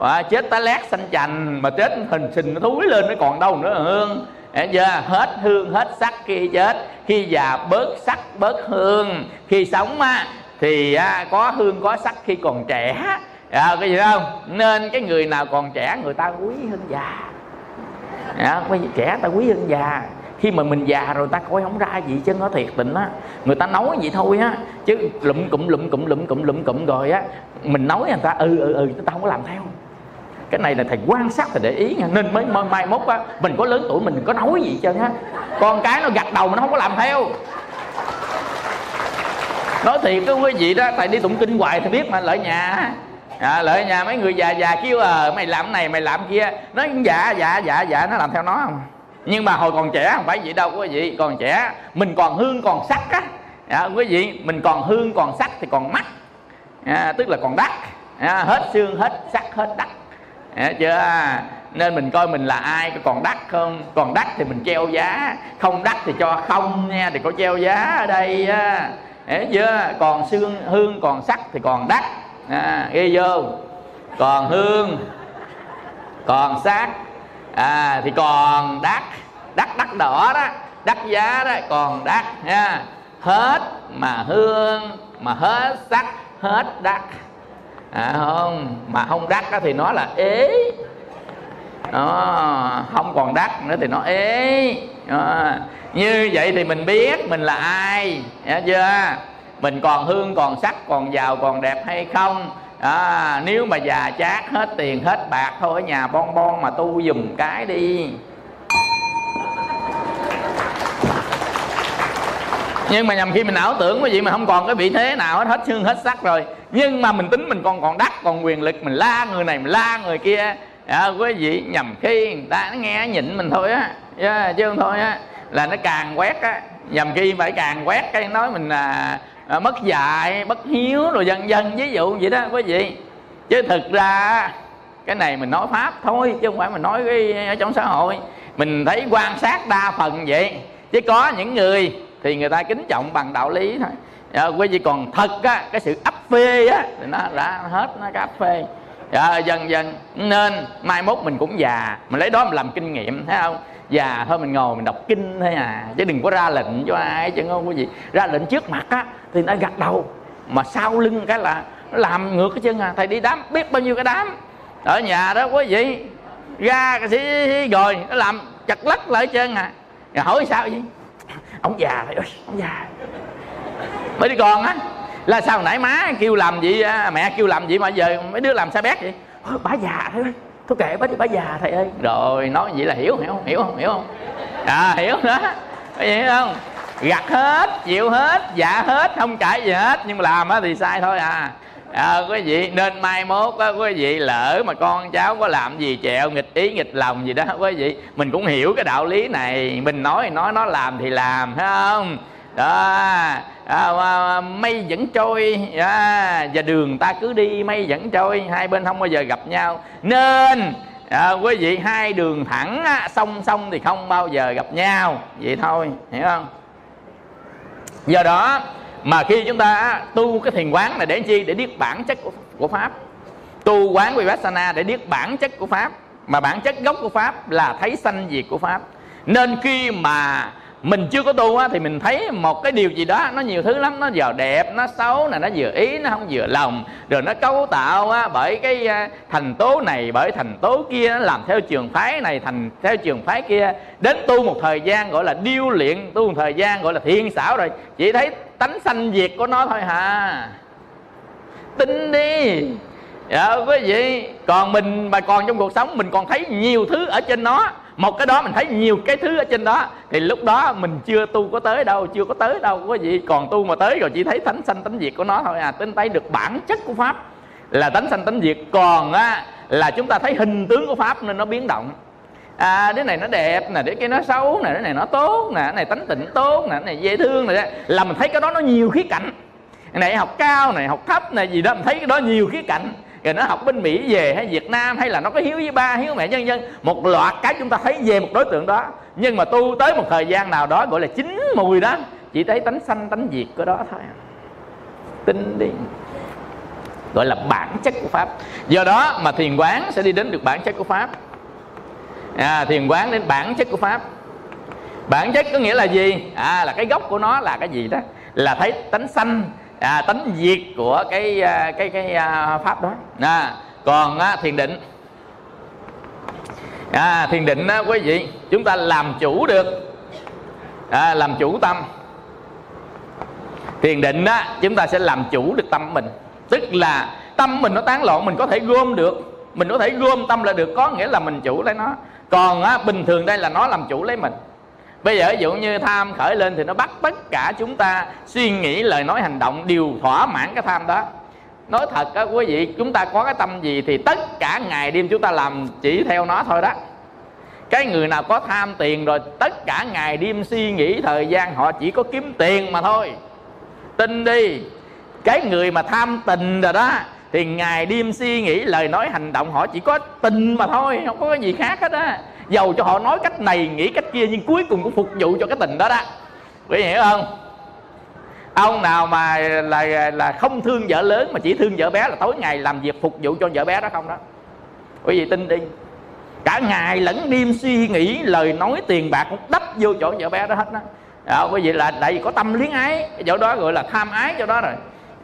À, chết tá lét xanh chành mà chết hình sình nó thúi lên nó còn đâu nữa hương. Hiểu chưa? hết hương hết sắc khi chết. Khi già bớt sắc bớt hương. Khi sống á, thì á, có hương có sắc khi còn trẻ. À, cái gì không? Nên cái người nào còn trẻ người ta quý hơn già. À, cái gì trẻ ta quý hơn già khi mà mình già rồi ta coi không ra gì chứ nó thiệt tình á. Người ta nói vậy thôi á chứ lụm cụm lụm cụm lụm cụm lụm cụm rồi á mình nói người ta ừ ừ ừ ta không có làm theo. Cái này là thầy quan sát thầy để ý nha. Nên mới mai, mốt á mình có lớn tuổi mình có nói gì chứ á. Con cái nó gặt đầu mà nó không có làm theo. Nói thiệt cái quý vị đó thầy đi tụng kinh hoài thì biết mà lỡ nhà à, lợi nhà mấy người già già kêu à mày làm này mày làm kia. Nói dạ dạ dạ dạ nó làm theo nó không? Nhưng mà hồi còn trẻ không phải vậy đâu quý vị. Còn trẻ mình còn hương còn sắc á. À, quý vị mình còn hương còn sắc thì còn mắt. À, tức là còn đắt à, dạ, hết xương hết sắc hết đắt à, chưa? Nên mình coi mình là ai còn đắt không? Còn đắt thì mình treo giá. Không đắt thì cho không nha thì có treo giá ở đây á. À, chưa? Còn xương hương còn sắc thì còn đắt à, ghi vô. Còn hương còn sắc à thì còn đắt đắt đắt đỏ đó đắt giá đó còn đắt nha. Hết mà hương mà hết sắc hết đắt. À, không mà không đắt đó thì nó là ế. Đó, không còn đắt nữa thì nó ế. Đó. như vậy thì mình biết mình là ai hiểu chưa? Mình còn hương còn sắc còn giàu còn đẹp hay không? À, nếu mà già chát hết tiền hết bạc thôi ở nhà bon bon mà tu dùm cái đi. Nhưng mà nhầm khi mình ảo tưởng quý vị mà không còn cái vị thế nào hết hết xương hết sắc rồi. Nhưng mà mình tính mình còn còn đắc còn quyền lực mình la người này mình la người kia. À, quý vị nhầm khi người ta nó nghe nhịn mình thôi á. Yeah, chứ không thôi á. Là nó càng quét á nhầm khi phải càng quét cái nói mình à, à, mất dạy bất hiếu rồi dần dần ví dụ vậy đó quý vị. Chứ thực ra cái này mình nói pháp thôi chứ không phải mình nói cái ở trong xã hội. Mình thấy quan sát đa phần vậy. Chứ có những người thì người ta kính trọng bằng đạo lý thôi. À, quý vị còn thật á cái sự ấp phê á thì nó đã hết nó cái ấp phê. À, dần dần nên mai mốt mình cũng già mình lấy đó mình làm kinh nghiệm thấy không? Già thôi mình ngồi mình đọc kinh thôi à. Chứ đừng có ra lệnh cho ai, chứ không có gì. Ra lệnh trước mặt á, thì nó gật đầu. Mà sau lưng cái là nó làm ngược cái chân à. Thầy đi đám, biết bao nhiêu cái đám. Ở nhà đó quý vị, ra cái gì rồi nó làm chặt lắc lại chân à. Rồi hỏi sao vậy? *clears throat* Ông già thầy ơi, ông già. Mấy đứa con á. Là sao nãy má kêu làm gì à, mẹ kêu làm gì mà giờ mấy đứa làm sao bét vậy? Bà già thôi tôi kệ bà, bà già thầy ơi. Rồi nói vậy là hiểu hiểu không hiểu không hiểu không? À hiểu đó. Hiểu không? Gặt hết chịu hết dạ hết không cãi gì hết. Nhưng mà làm thì sai thôi à. À, quý vị nên mai mốt á quý vị lỡ mà con cháu có làm gì chẹo nghịch ý nghịch lòng gì đó quý vị mình cũng hiểu cái đạo lý này. Mình nói nói nó làm thì làm phải không? Đó à, mây vẫn trôi. À, và đường ta cứ đi mây vẫn trôi. Hai bên không bao giờ gặp nhau. Nên à, quý vị hai đường thẳng á, song song thì không bao giờ gặp nhau. Vậy thôi hiểu không? Do đó mà khi chúng ta tu cái thiền quán này để chi? Để biết bản chất của, của pháp. Tu quán vipassana để biết bản chất của pháp. Mà bản chất gốc của pháp là thấy sanh diệt của pháp. Nên khi mà mình chưa có tu á, thì mình thấy một cái điều gì đó nó nhiều thứ lắm. Nó vừa đẹp nó xấu này nó vừa ý nó không vừa lòng. Rồi nó cấu tạo á, bởi cái à, thành tố này bởi thành tố kia nó làm theo trường phái này thành theo trường phái kia. Đến tu một thời gian gọi là điêu luyện tu một thời gian gọi là thiên xảo rồi chỉ thấy tánh sanh diệt của nó thôi hả tin đi. Dạ quý vị còn mình mà còn trong cuộc sống mình còn thấy nhiều thứ ở trên nó một cái đó mình thấy nhiều cái thứ ở trên đó. Thì lúc đó mình chưa tu có tới đâu, chưa có tới đâu quý vị còn tu mà tới rồi chỉ thấy thánh sanh tánh diệt của nó thôi. À tính thấy được bản chất của pháp là tánh sanh tánh diệt. Còn á, là chúng ta thấy hình tướng của pháp nên nó biến động. À đứa này nó đẹp nè, đứa kia nó xấu nè, đứa này nó tốt nè này tánh tịnh tốt nè này dễ thương nè. Là mình thấy cái đó nó nhiều khía cạnh. Này, học cao này, học thấp này, gì đó, mình thấy cái đó nhiều khía cạnh rồi nó học bên mỹ về hay việt nam hay là nó có hiếu với ba hiếu mẹ nhân dân một loạt cái chúng ta thấy về một đối tượng đó. Nhưng mà tu tới một thời gian nào đó gọi là chín mùi đó chỉ thấy tánh sanh tánh diệt của đó thôi. Tin đi. Gọi là bản chất của pháp. Do đó mà thiền quán sẽ đi đến được bản chất của pháp. À, thiền quán đến bản chất của pháp. Bản chất có nghĩa là gì? À là cái gốc của nó là cái gì đó? Là thấy tánh sanh à, tánh diệt của cái à, cái cái à, pháp đó. À, còn á, thiền định. À, thiền định á, quý vị chúng ta làm chủ được. À, làm chủ tâm. Thiền định á, chúng ta sẽ làm chủ được tâm mình. Tức là tâm mình nó tán loạn mình có thể gom được. Mình có thể gom tâm là được có nghĩa là mình chủ lấy nó. Còn á, bình thường đây là nó làm chủ lấy mình bây giờ ví dụ như tham khởi lên thì nó bắt tất cả chúng ta suy nghĩ, lời nói, hành động đều thỏa mãn cái tham đó. Nói thật á, quý vị, chúng ta có cái tâm gì thì tất cả ngày đêm chúng ta làm chỉ theo nó thôi đó. Cái người nào có tham tiền rồi, tất cả ngày đêm suy nghĩ thời gian, họ chỉ có kiếm tiền mà thôi. Tin đi, cái người mà tham tình rồi đó, thì ngày đêm suy nghĩ, lời nói, hành động, họ chỉ có tình mà thôi, không có cái gì khác hết á dầu cho họ nói cách này, nghĩ cách kia, nhưng cuối cùng cũng phục vụ cho cái tình đó đó. Quý hiểu không? Ông nào mà là là không thương vợ lớn mà chỉ thương vợ bé là tối ngày làm việc phục vụ cho vợ bé đó không đó. Quý vị tin đi. Cả ngày lẫn đêm suy nghĩ, lời nói tiền bạc cũng đắp vô chỗ vợ bé đó hết đó. Quý vị là tại vì có tâm luyến ái chỗ đó gọi là tham ái cho đó rồi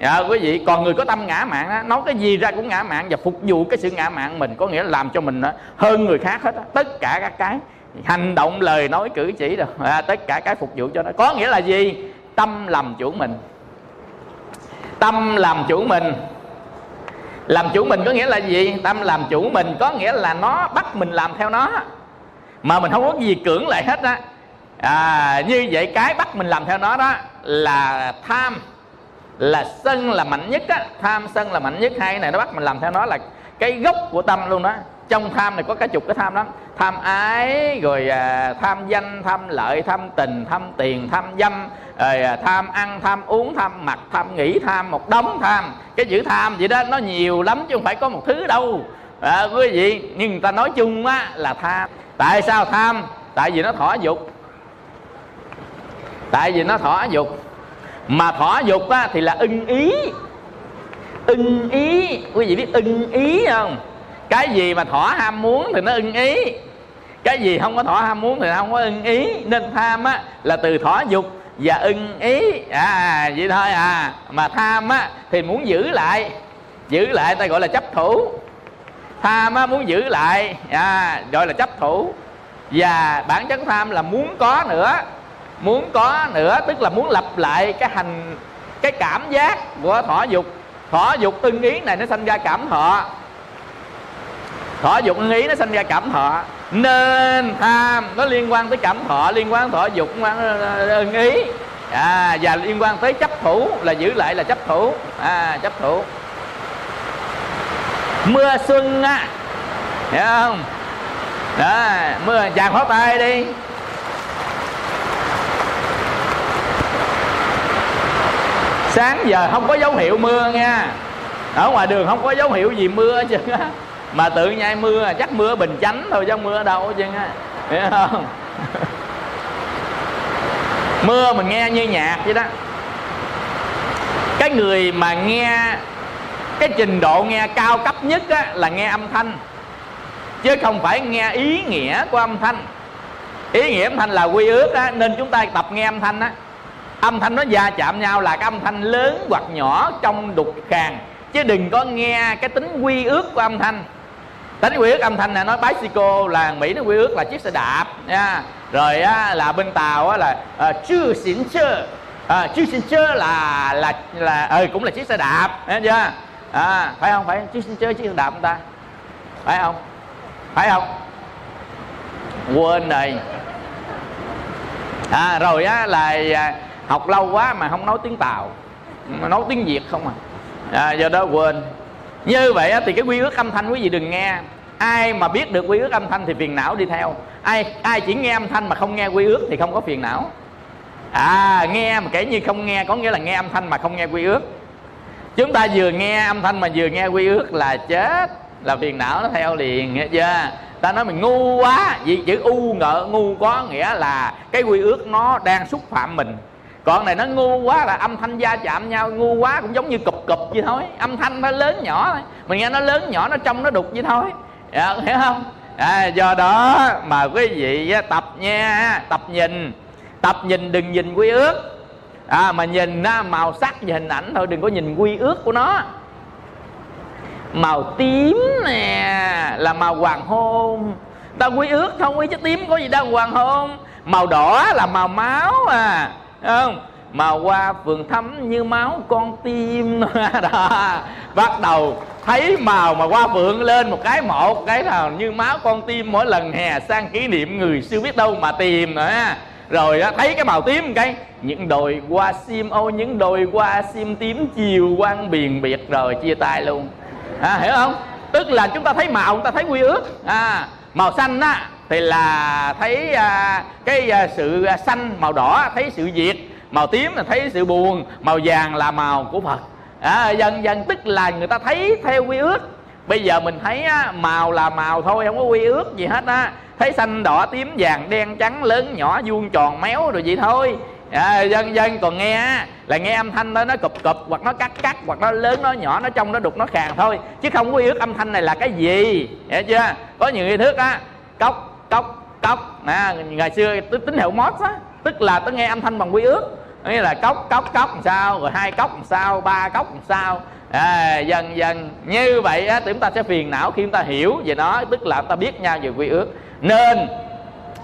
dạ quý vị còn người có tâm ngã mạn á nói cái gì ra cũng ngã mạn và phục vụ cái sự ngã mạn mình có nghĩa là làm cho mình hơn người khác hết tất cả các cái hành động lời nói cử chỉ rồi à, tất cả cái phục vụ cho nó. Có nghĩa là gì? Tâm làm chủ mình. Tâm làm chủ mình. Làm chủ mình có nghĩa là gì? Tâm làm chủ mình có nghĩa là nó bắt mình làm theo nó. Mà mình không có gì cưỡng lại hết á. À, như vậy cái bắt mình làm theo nó đó là tham là sân là mạnh nhất á tham sân là mạnh nhất hai này nó bắt mình làm theo nó là cái gốc của tâm luôn đó. Trong tham này có cả chục cái tham lắm. Tham ái rồi à, tham danh tham lợi tham tình tham tiền tham dâm rồi à, tham ăn tham uống tham mặc tham nghĩ tham một đống tham. Cái chữ tham vậy đó nó nhiều lắm chứ không phải có một thứ đâu. À, quý vị nhưng người ta nói chung á là tham. Tại sao tham? Tại vì nó thỏa dục. Tại vì nó thỏa dục mà thỏa dục á, thì là ưng ý. Ưng ý. Quý vị biết ưng ý không? Cái gì mà thỏa ham muốn thì nó ưng ý. Cái gì không có thỏa ham muốn thì không có ưng ý. Nên tham á là từ thỏa dục và ưng ý. À vậy thôi à. Mà tham á thì muốn giữ lại. Giữ lại ta gọi là chấp thủ. Tham á muốn giữ lại. À gọi là chấp thủ. Và bản chất tham là muốn có nữa muốn có nữa tức là muốn lặp lại cái hành cái cảm giác của thọ dục. Thọ dục ưng ý này nó sanh ra cảm thọ. Thọ dục ưng ý nó sanh ra cảm thọ. Nên tham nó liên quan tới cảm thọ liên quan thọ dục ờ, ưng ý. À, và liên quan tới chấp thủ là giữ lại là chấp thủ. À, chấp thủ. Mưa xuân á hiểu không? Đó mưa chàng pháo tay đi. Sáng giờ không có dấu hiệu mưa nha. Ở ngoài đường không có dấu hiệu gì mưa chứ mà tự nhai mưa chắc mưa bình chánh thôi chứ mưa đâu chứ hiểu không? *laughs* Mưa mình nghe như nhạc vậy đó. Cái người mà nghe cái trình độ nghe cao cấp nhất á, là nghe âm thanh. Chứ không phải nghe ý nghĩa của âm thanh. Ý nghĩa âm thanh là quy ước á, nên chúng ta tập nghe âm thanh á âm thanh nó va chạm nhau là cái âm thanh lớn hoặc nhỏ trong đục khàn chứ đừng có nghe cái tính quy ước của âm thanh. Tính quy ước âm thanh này nói bicycle là mỹ nó quy ước là chiếc xe đạp nha. Rồi á, là bên tàu á, là ờ, chư xỉn chơ. Ờ, chư xỉn chơ là là là ừ, cũng là chiếc xe đạp nghe chưa? À, phải không? Phải chư xỉn chơ chiếc xe đạp không ta? Phải không? Phải không? Quên rồi. À, rồi á là à, học lâu quá mà không nói tiếng tàu. Mà nói tiếng việt không à, à giờ đó quên. Như vậy thì cái quy ước âm thanh quý vị đừng nghe. Ai mà biết được quy ước âm thanh thì phiền não đi theo. Ai ai chỉ nghe âm thanh mà không nghe quy ước thì không có phiền não. À nghe mà kể như không nghe có nghĩa là nghe âm thanh mà không nghe quy ước. Chúng ta vừa nghe âm thanh mà vừa nghe quy ước là chết là phiền não nó theo liền nghe chưa? Ta nói mình ngu quá. Vì chữ u ngợ ngu có nghĩa là cái quy ước nó đang xúc phạm mình còn này nó ngu quá là âm thanh va chạm nhau ngu quá cũng giống như cụp cụp vậy thôi. Âm thanh nó lớn nhỏ thôi. Mình nghe nó lớn nhỏ nó trong nó đục vậy thôi. À, hiểu không? À, do đó mà quý vị tập nha tập nhìn. Tập nhìn đừng nhìn quy ước. À, mà nhìn á, màu sắc và hình ảnh thôi đừng có nhìn quy ước của nó. Màu tím nè là màu hoàng hôn. Ta quy ước không quy chứ tím có gì đâu hoàng hôn. Màu đỏ là màu máu à không mà qua phường thắm như máu con tim. *laughs* Đó bắt đầu thấy màu mà qua phượng lên một cái một cái nào như máu con tim mỗi lần hè sang kỷ niệm người xưa biết đâu mà tìm nữa. Rồi đó, thấy cái màu tím cái những đồi hoa sim ô những đồi hoa sim tím chiều quang biển biệt rồi chia tay luôn. À, hiểu không? Tức là chúng ta thấy màu chúng ta thấy quy ước. À, màu xanh á thì là thấy à, cái à, sự à, xanh màu đỏ thấy sự diệt màu tím là thấy sự buồn màu vàng là màu của phật. À, dần dần tức là người ta thấy theo quy ước. Bây giờ mình thấy á, màu là màu thôi không có quy ước gì hết á. Thấy xanh đỏ tím vàng đen trắng lớn nhỏ vuông tròn méo rồi vậy thôi. À, dân dân còn nghe là nghe âm thanh đó nó cụp cụp hoặc nó cắt cắt hoặc nó lớn nó nhỏ nó trong nó đục nó khàn thôi. Chứ không có quy ước âm thanh này là cái gì hiểu chưa? Có nhiều nghi thức á cốc cốc cốc à, ngày xưa tín hiệu mót á. Tức là tôi nghe âm thanh bằng quy ước. Nghĩa là cốc cốc cốc làm sao rồi hai cốc làm sao ba cốc làm sao. À, dần dần. Như vậy á, thì chúng ta sẽ phiền não khi chúng ta hiểu về nó. Tức là chúng ta biết nhau về quy ước. Nên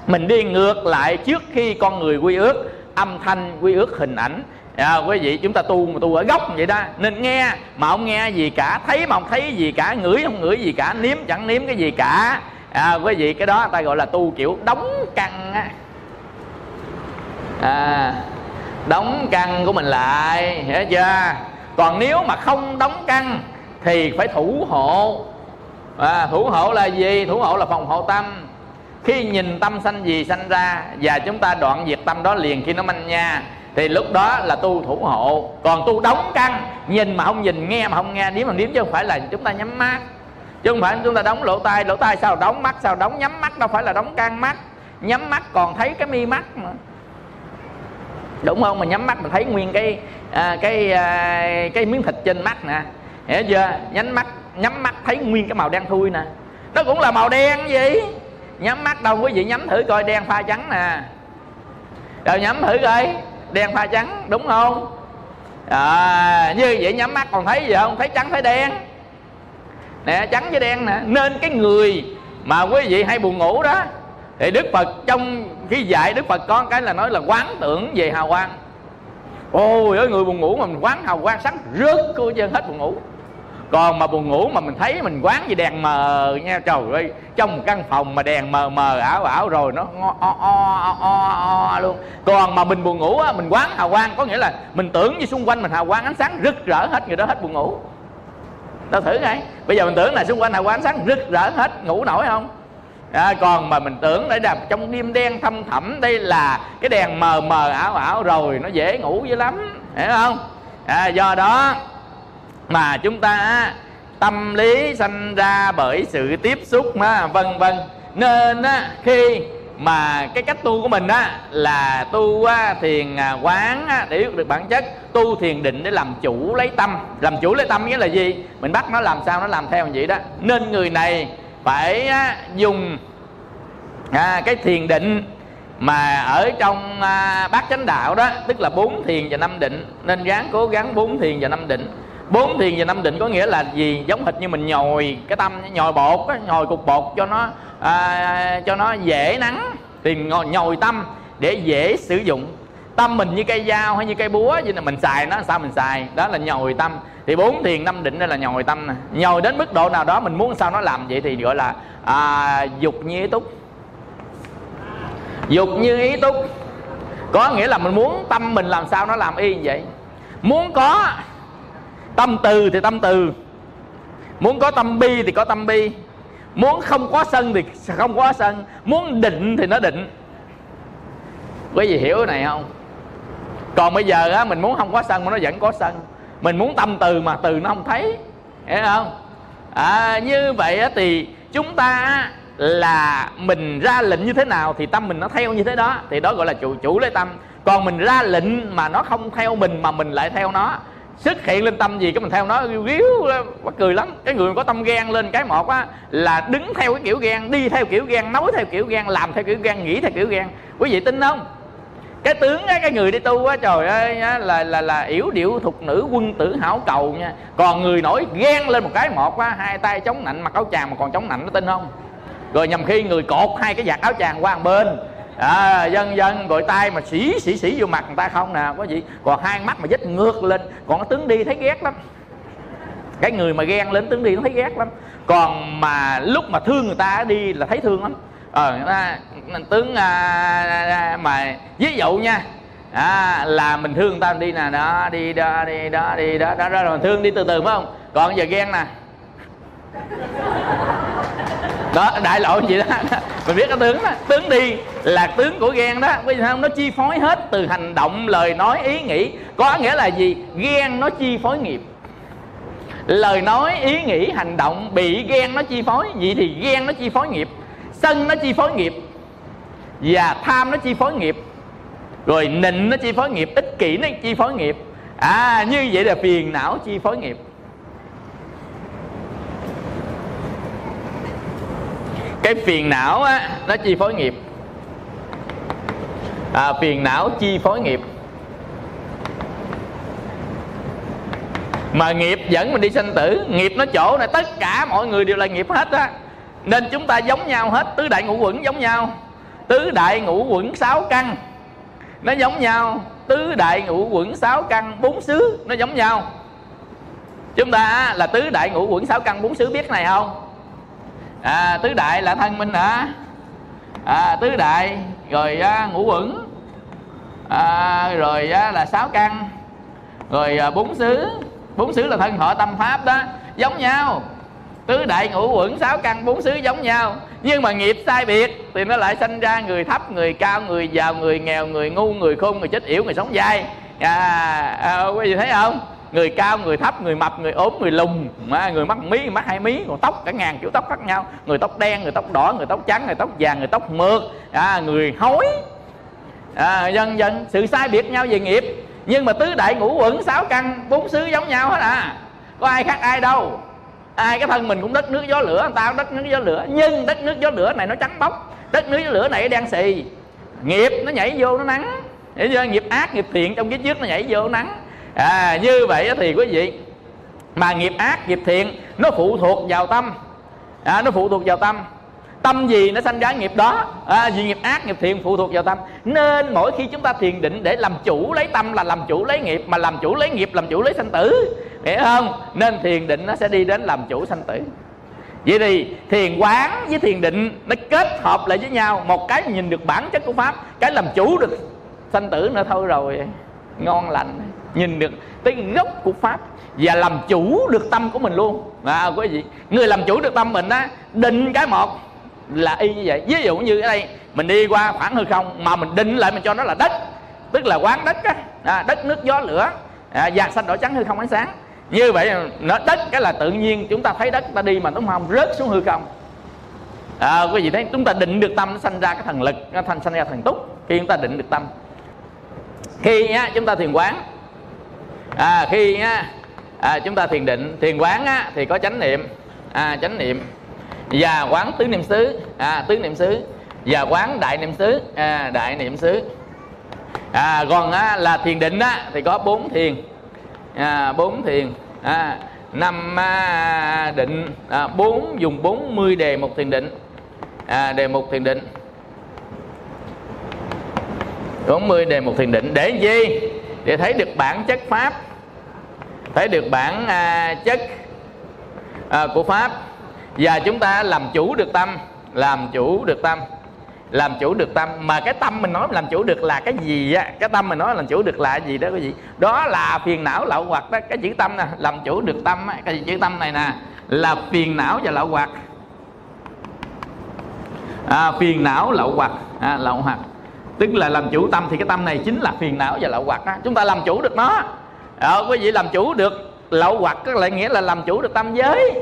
mình đi ngược lại trước khi con người quy ước âm thanh quy ước hình ảnh. À, quý vị chúng ta tu mà tu ở gốc vậy đó. Nên nghe mà không nghe gì cả. Thấy mà không thấy gì cả. Ngửi không ngửi gì cả. Nếm chẳng nếm cái gì cả à, quý vị cái đó ta gọi là tu kiểu đóng căn á. À, đóng căn của mình lại hiểu chưa? Còn nếu mà không đóng căn thì phải thủ hộ. À, thủ hộ là gì? Thủ hộ là phòng hộ tâm. Khi nhìn tâm sanh gì sanh ra và chúng ta đoạn diệt tâm đó liền khi nó manh nha thì lúc đó là tu thủ hộ. Còn tu đóng căn nhìn mà không nhìn nghe mà không nghe nếu mà nếm chứ không phải là chúng ta nhắm mắt chứ không phải chúng ta đóng lỗ tai lỗ tai sao đóng mắt sao đóng nhắm mắt đâu phải là đóng căn mắt. Nhắm mắt còn thấy cái mi mắt mà. Đúng không? Mà nhắm mắt mình thấy nguyên cái à, cái à, cái miếng thịt trên mắt nè. Hiểu chưa? Nhắm mắt nhắm mắt thấy nguyên cái màu đen thui nè. Nó cũng là màu đen gì? Nhắm mắt đâu quý vị nhắm thử coi đen pha trắng nè. Rồi nhắm thử coi đen pha trắng đúng không? À, như vậy nhắm mắt còn thấy gì không? Thấy trắng thấy đen nè trắng với đen nè. Nên cái người mà quý vị hay buồn ngủ đó thì đức phật trong khi dạy đức phật có cái là nói là quán tưởng về hào quang. Ôi ơi người buồn ngủ mà mình quán hào quang sáng rớt cô chân hết buồn ngủ. Còn mà buồn ngủ mà mình thấy mình quán gì đèn mờ nha trời ơi trong một căn phòng mà đèn mờ mờ ảo ảo rồi nó o o o o, o luôn. Còn mà mình buồn ngủ á mình quán hào quang có nghĩa là mình tưởng như xung quanh mình hào quang ánh sáng rực rỡ hết người đó hết buồn ngủ ta thử ngay. Bây giờ mình tưởng là xung quanh hào quang ánh sáng rực rỡ hết ngủ nổi không? À, còn mà mình tưởng đây là trong đêm đen thâm thẳm đây là cái đèn mờ mờ ảo ảo rồi nó dễ ngủ dữ lắm. Hiểu không? À, do đó mà chúng ta tâm lý sanh ra bởi sự tiếp xúc mà vân vân. Nên á, khi mà cái cách tu của mình á là tu á, thiền à, quán á, để biết được bản chất. Tu thiền định để làm chủ lấy tâm. Làm chủ lấy tâm nghĩa là gì? Mình bắt nó làm sao nó làm theo như vậy đó. Nên người này phải á, dùng à, cái thiền định mà ở trong à, bát chánh đạo đó tức là bốn thiền và năm định. Nên ráng cố gắng bốn thiền và năm định bốn thiền và năm định có nghĩa là gì? Giống hệt như mình nhồi cái tâm nhồi bột nhồi cục bột cho nó à, cho nó dễ nắng. Thì nhồi, nhồi tâm để dễ sử dụng. Tâm mình như cây dao hay như cây búa vậy là mình xài nó sao mình xài? Đó là nhồi tâm. Thì bốn thiền năm định đây là nhồi tâm nè. Nhồi đến mức độ nào đó mình muốn sao nó làm vậy thì gọi là à, dục như ý túc. Dục như ý túc. Có nghĩa là mình muốn tâm mình làm sao nó làm y như vậy? Muốn có tâm từ thì tâm từ. Muốn có tâm bi thì có tâm bi. Muốn không có sân thì không có sân. Muốn định thì nó định. Quý vị hiểu cái này không? Còn bây giờ á mình muốn không có sân mà nó vẫn có sân. Mình muốn tâm từ mà từ nó không thấy. Hiểu không? À, như vậy á thì chúng ta là mình ra lệnh như thế nào thì tâm mình nó theo như thế đó. Thì đó gọi là chủ chủ lấy tâm. Còn mình ra lệnh mà nó không theo mình mà mình lại theo nó xuất hiện lên tâm gì cái mình theo nó riu riu bắt cười lắm. Cái người có tâm gan lên cái một á là đứng theo cái kiểu gan đi theo kiểu gan nói theo kiểu gan làm theo kiểu gan nghĩ theo kiểu gan. Quý vị tin không? Cái tướng á, cái người đi tu á trời ơi á, là là là yểu điệu thục nữ quân tử hảo cầu nha. Còn người nổi gan lên một cái một á hai tay chống nạnh mặc áo chàng mà còn chống nạnh nó tin không? Rồi nhầm khi người cột hai cái giặt áo chàng qua một bên à, dân dân gọi tay mà xỉ xỉ xỉ vô mặt người ta không nè. Có gì? Còn hai mắt mà dít ngược lên. Còn nó tướng đi thấy ghét lắm. Cái người mà ghen lên tướng đi nó thấy ghét lắm. Còn mà lúc mà thương người ta đi là thấy thương lắm. Ờ à, tướng à, à, mà ví dụ nha. À, là mình thương người ta đi nè đó đi đó đi đó đi đó đó, đó rồi mình thương đi từ từ phải không? Còn giờ ghen nè. *laughs* đó, đại lộ gì đó. *laughs* Mình biết cái tướng đó. Tướng đi là tướng của ghen đó. Bây giờ không? Nó chi phối hết từ hành động, lời nói, ý nghĩ. Có nghĩa là gì? Ghen nó chi phối nghiệp. Lời nói, ý nghĩ, hành động bị ghen nó chi phối. Vậy thì ghen nó chi phối nghiệp. Sân nó chi phối nghiệp. Và tham nó chi phối nghiệp. Rồi nịnh nó chi phối nghiệp. Ích kỷ nó chi phối nghiệp. À như vậy là phiền não chi phối nghiệp. Cái phiền não á nó chi phối nghiệp. À, phiền não chi phối nghiệp. Mà nghiệp dẫn mình đi sanh tử nghiệp nó chỗ này tất cả mọi người đều là nghiệp hết á. Nên chúng ta giống nhau hết tứ đại ngũ quẩn giống nhau. Tứ đại ngũ quẩn sáu căn nó giống nhau. Tứ đại ngũ quẩn sáu căn bốn xứ nó giống nhau. Chúng ta là tứ đại ngũ quẩn sáu căn bốn xứ biết này không? À, tứ đại là thân minh hả? À, tứ đại rồi à, ngũ quẩn. À, rồi à, là sáu căn. Rồi à, bốn xứ. Bốn xứ là thân họ tâm pháp đó giống nhau. Tứ đại ngũ quẩn sáu căn bốn xứ giống nhau. Nhưng mà nghiệp sai biệt thì nó lại sinh ra người thấp người cao người giàu người nghèo người ngu người khôn người chết yểu người sống dai. À, à, quý vị thấy không? Người cao người thấp người mập người ốm người lùn à, người mắc mí người mắc hai mí còn tóc cả ngàn kiểu tóc khác nhau. Người tóc đen người tóc đỏ người tóc trắng người tóc vàng người tóc mượt à, người hối à, dần dần sự sai biệt nhau về nghiệp. Nhưng mà tứ đại ngũ quẩn sáu căn bốn xứ giống nhau hết à. Có ai khác ai đâu. Ai cái thân mình cũng đất nước gió lửa người ta cũng đất nước gió lửa. Nhưng đất nước gió lửa này nó trắng bóc. Đất nước gió lửa này đen xì. Nghiệp nó nhảy vô nó nắng. Để cho nghiệp ác nghiệp thiện trong kiếp trước nó nhảy vô nó nắng à, như vậy thì quý vị mà nghiệp ác nghiệp thiện nó phụ thuộc vào tâm. À, nó phụ thuộc vào tâm. Tâm gì nó sanh ra nghiệp đó? À, gì nghiệp ác nghiệp thiện phụ thuộc vào tâm. Nên mỗi khi chúng ta thiền định để làm chủ lấy tâm là làm chủ lấy nghiệp mà làm chủ lấy nghiệp làm chủ lấy sanh tử. Hiểu không? Nên thiền định nó sẽ đi đến làm chủ sanh tử. Vậy thì thiền quán với thiền định nó kết hợp lại với nhau. Một cái nhìn được bản chất của pháp cái làm chủ được sanh tử nữa thôi rồi ngon lành nhìn được tới gốc của pháp và làm chủ được tâm của mình luôn. À, quý vị người làm chủ được tâm mình á định cái một là y như vậy. Ví dụ như ở đây mình đi qua khoảng hư không mà mình định lại mình cho nó là đất tức là quán đất á. À, đất nước gió lửa. À, vàng xanh đỏ trắng hư không ánh sáng. Như vậy nó đất cái là tự nhiên chúng ta thấy đất ta đi mà đúng không? Rớt xuống hư không. À, quý vị thấy chúng ta định được tâm nó sanh ra cái thần lực nó thành sanh ra thần túc khi chúng ta định được tâm. Khi á, chúng ta thiền quán à, khi á, à, chúng ta thiền định thiền quán á, thì có chánh niệm. À, chánh niệm. Và quán tứ niệm xứ. À, tứ niệm xứ. Và quán đại niệm xứ. À, đại niệm xứ. À, còn á, là thiền định á, thì có bốn thiền. À, bốn thiền. À, năm à, định. À, bốn dùng 40 đề một thiền định. À, đề mục thiền định. 40 đề mục thiền định. Để gì? Để thấy được bản chất pháp. Thấy được bản à, chất à, của pháp. Và chúng ta làm chủ được tâm làm chủ được tâm làm chủ được tâm. Mà cái tâm mình nói làm chủ được là cái gì á? Cái tâm mình nói làm chủ được là cái gì đó quý vị? Đó là phiền não lậu hoặc đó. Cái chữ tâm nè làm chủ được tâm á, cái chữ tâm này nè là phiền não và lậu hoặc à, phiền não lậu hoặc à, lậu hoặc tức là làm chủ tâm thì cái tâm này chính là phiền não và lậu hoặc á. Chúng ta làm chủ được nó. Ờ, quý vị làm chủ được lậu hoặc có lại nghĩa là làm chủ được tâm giới.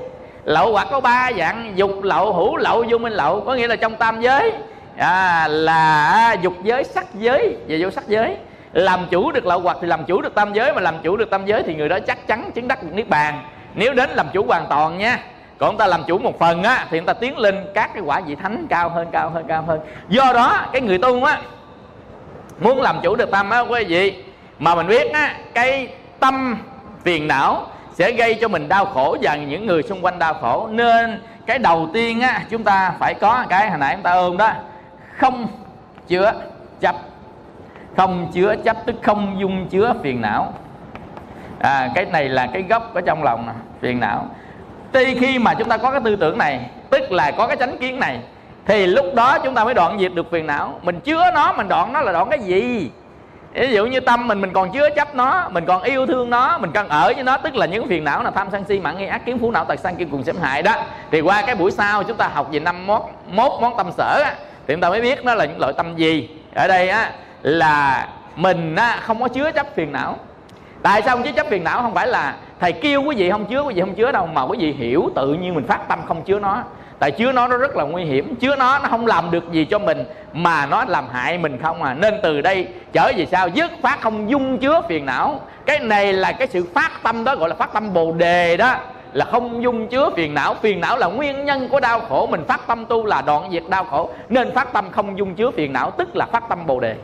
Lậu hoặc có ba dạng dục lậu hữu lậu vô minh lậu. Có nghĩa là trong tam giới. À, là à, dục giới sắc giới. Và vô sắc giới. Làm chủ được lậu hoặc thì làm chủ được tam giới mà làm chủ được tam giới thì người đó chắc chắn chứng đắc được niết bàn. Nếu đến làm chủ hoàn toàn nha còn ta làm chủ một phần á thì người ta tiến lên các cái quả vị thánh cao hơn cao hơn cao hơn. Do đó cái người tu á muốn làm chủ được tâm á quý vị mà mình biết á cái tâm phiền não sẽ gây cho mình đau khổ và những người xung quanh đau khổ. Nên cái đầu tiên á chúng ta phải có cái hồi nãy chúng ta ôm đó không chứa chấp. Không chứa chấp tức không dung chứa phiền não. À, cái này là cái gốc ở trong lòng nè phiền não. Tuy khi mà chúng ta có cái tư tưởng này tức là có cái chánh kiến này thì lúc đó chúng ta mới đoạn diệt được phiền não. Mình chứa nó mình đoạn nó là đoạn cái gì? Ví dụ như tâm mình mình còn chứa chấp nó mình còn yêu thương nó mình cần ở với nó tức là những phiền não là tham sân si mạng nghi ác kiến phú não tật sanh kim cùng xâm hại đó. Thì qua cái buổi sau chúng ta học về năm mốt mốt món tâm sở á, thì chúng ta mới biết nó là những loại tâm gì. Ở đây á là mình á, không có chứa chấp phiền não. Tại sao không chứa chấp phiền não? Không phải là thầy kêu quý vị không chứa quý vị không chứa đâu mà quý vị hiểu tự nhiên mình phát tâm không chứa nó tại chứa nó nó rất là nguy hiểm. Chứa nó nó không làm được gì cho mình mà nó làm hại mình không à. Nên từ đây trở về sau dứt phát không dung chứa phiền não. Cái này là cái sự phát tâm đó gọi là phát tâm bồ đề đó là không dung chứa phiền não. Phiền não là nguyên nhân của đau khổ. Mình phát tâm tu là đoạn diệt đau khổ. Nên phát tâm không dung chứa phiền não tức là phát tâm bồ đề.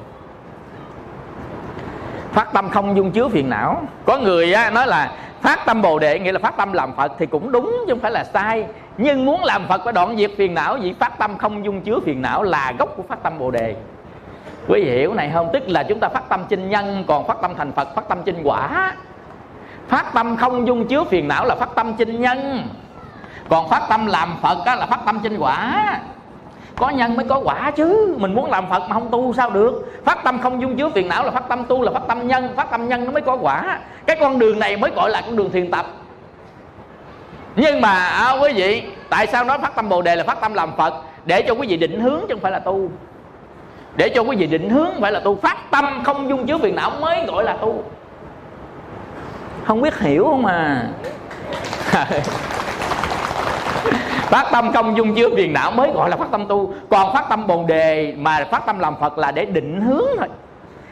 Phát tâm không dung chứa phiền não. Có người á, nói là phát tâm bồ đề nghĩa là phát tâm làm phật thì cũng đúng chứ không phải là sai nhưng muốn làm phật phải đoạn diệt phiền não vì phát tâm không dung chứa phiền não là gốc của phát tâm bồ đề quý vị hiểu này không tức là chúng ta phát tâm chinh nhân còn phát tâm thành phật phát tâm chinh quả phát tâm không dung chứa phiền não là phát tâm chinh nhân còn phát tâm làm phật đó là phát tâm chinh quả có nhân mới có quả chứ mình muốn làm phật mà không tu sao được phát tâm không dung chứa phiền não là phát tâm tu là phát tâm nhân phát tâm nhân nó mới có quả cái con đường này mới gọi là con đường thiền tập nhưng mà à, quý vị tại sao nói phát tâm bồ đề là phát tâm làm phật? Để cho quý vị định hướng chứ không phải là tu. Để cho quý vị định hướng phải là tu. Phát tâm không dung chứa phiền não mới gọi là tu. Không biết hiểu không à? *laughs* Phát tâm không dung chứa phiền não mới gọi là phát tâm tu. Còn phát tâm bồ đề mà phát tâm làm phật là để định hướng thôi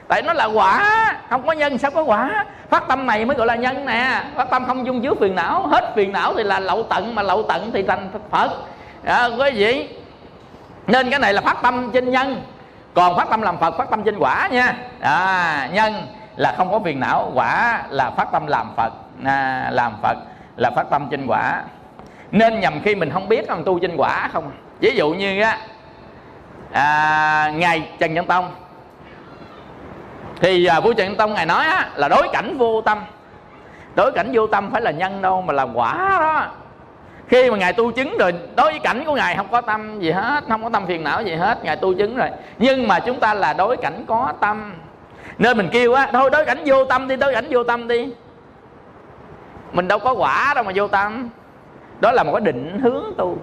tại nó là quả không có nhân sao có quả? Phát tâm này mới gọi là nhân nè. Phát tâm không dung chứa phiền não hết phiền não thì là lậu tận mà lậu tận thì thành phật. À, quý vị nên cái này là phát tâm trên nhân. Còn phát tâm làm phật phát tâm trên quả nha. À, nhân là không có phiền não quả là phát tâm làm phật. À, làm phật là phát tâm trên quả. Nên nhầm khi mình không biết mình tu trên quả không? Ví dụ như á à, ngài trần nhân tông thì à, vua trần tông ngài nói á, là đối cảnh vô tâm. Đối cảnh vô tâm phải là nhân đâu mà là quả đó. Khi mà ngài tu chứng rồi đối với cảnh của ngài không có tâm gì hết không có tâm phiền não gì hết ngài tu chứng rồi. Nhưng mà chúng ta là đối cảnh có tâm. Nên mình kêu á thôi đối cảnh vô tâm đi đối cảnh vô tâm đi. Mình đâu có quả đâu mà vô tâm. Đó là một cái định hướng tu.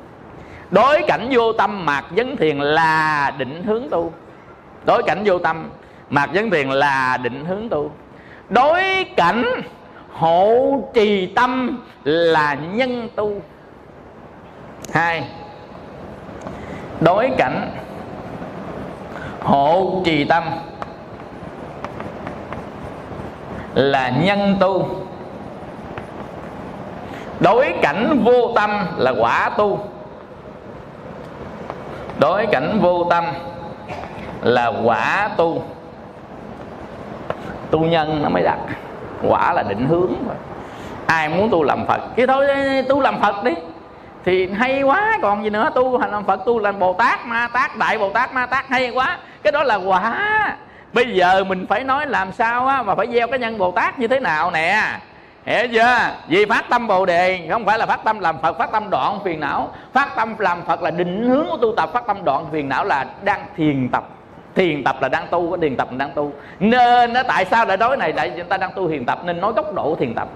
Đối cảnh vô tâm mạc vấn thiền là định hướng tu. Đối cảnh vô tâm mạc vấn thiền là định hướng tu. Đối cảnh, hộ trì tâm là nhân tu. Hai, đối cảnh, hộ trì tâm là nhân tu. Đối cảnh vô tâm là quả tu. Đối cảnh vô tâm là quả tu tu nhân nó mới đặt quả là định hướng ai muốn tu làm phật thì thôi, tu làm phật đi. Thì hay quá, còn gì nữa? Tu hành làm phật, tu làm bồ tát, ma tát, đại bồ tát, ma tát, hay quá. Cái đó là quả. Bây giờ mình phải nói làm sao á, mà phải gieo cái nhân bồ tát như thế nào nè? Hiểu chưa? Vì phát tâm bồ đề, không phải là phát tâm làm phật, phát tâm đoạn phiền não. Phát tâm làm phật là định hướng của tu tập, phát tâm đoạn phiền não là đang thiền tập thiền tập là đang tu thiền tập là đang tu. Nên nó tại sao lại nói này? Lại chúng ta đang tu thiền tập nên nói góc độ thiền tập.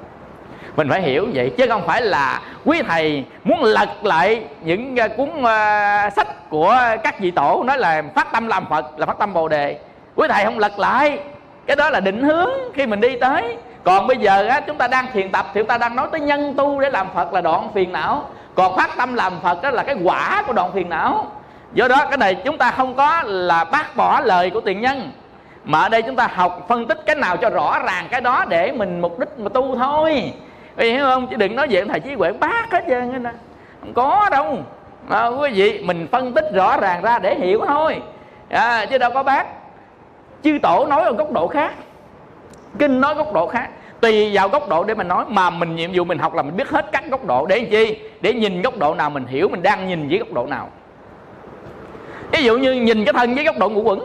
Mình phải hiểu vậy chứ không phải là quý thầy muốn lật lại những à, cuốn uh, sách của các vị tổ nói là phát tâm làm phật là phát tâm bồ đề. Quý thầy không lật lại. Cái đó là định hướng khi mình đi tới. Còn bây giờ á, chúng ta đang thiền tập thì chúng ta đang nói tới nhân tu để làm phật là đoạn phiền não. Còn phát tâm làm phật đó là cái quả của đoạn phiền não do đó cái này chúng ta không có là bác bỏ lời của tiền nhân mà ở đây chúng ta học phân tích cái nào cho rõ ràng cái đó để mình mục đích mà tu thôi. Vì hiểu không? Chứ đừng nói chuyện thầy trí huệ bác hết trơn nè. Không có đâu. À, quý vị mình phân tích rõ ràng ra để hiểu thôi. À, chứ đâu có bác chư tổ nói ở góc độ khác kinh nói góc độ khác tùy vào góc độ để mình nói. Mà mình nhiệm vụ mình học là mình biết hết các góc độ để làm chi? Để nhìn góc độ nào mình hiểu mình đang nhìn dưới góc độ nào ví dụ như nhìn cái thân với góc độ ngũ quẩn,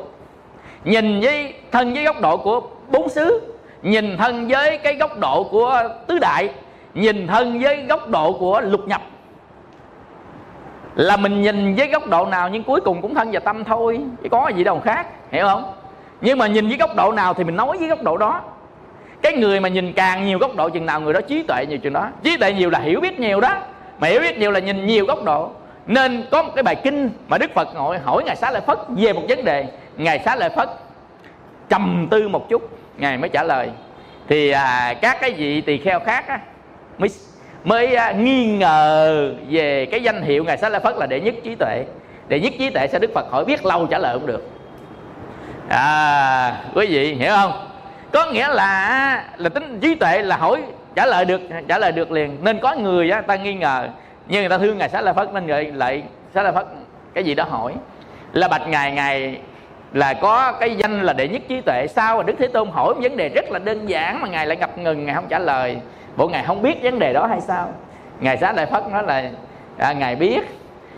nhìn với thân với góc độ của bốn xứ, nhìn thân với cái góc độ của tứ đại, nhìn thân với góc độ của lục nhập. Là mình nhìn với góc độ nào nhưng cuối cùng cũng thân và tâm thôi, chứ có gì đâu khác, hiểu không? Nhưng mà nhìn với góc độ nào thì mình nói với góc độ đó. Cái người mà nhìn càng nhiều góc độ chừng nào người đó trí tuệ nhiều chừng đó. Trí tuệ nhiều là hiểu biết nhiều đó, mà hiểu biết nhiều là nhìn nhiều góc độ nên có một cái bài kinh mà đức phật ngồi hỏi ngài xá lợi phất về một vấn đề. Ngài xá lợi phất trầm tư một chút ngài mới trả lời. Thì à, các cái vị tỳ kheo khác á, mới mới à, nghi ngờ về cái danh hiệu ngài xá lợi phất là đệ nhất trí tuệ. Đệ nhất trí tuệ sao đức phật hỏi biết lâu trả lời cũng được. À quý vị hiểu không? Có nghĩa là à, là tính trí tuệ là hỏi trả lời được trả lời được liền. Nên có người á ta nghi ngờ nhưng người ta thương ngài xá lợi phất nên người lại xá lợi phất cái gì đó hỏi. Là bạch ngài ngài là có cái danh là đệ nhất trí tuệ sao? Mà đức thế tôn hỏi một vấn đề rất là đơn giản mà ngài lại ngập ngừng ngài không trả lời. Bộ ngài không biết vấn đề đó hay sao? Ngài xá lợi phất nói là à, ngài biết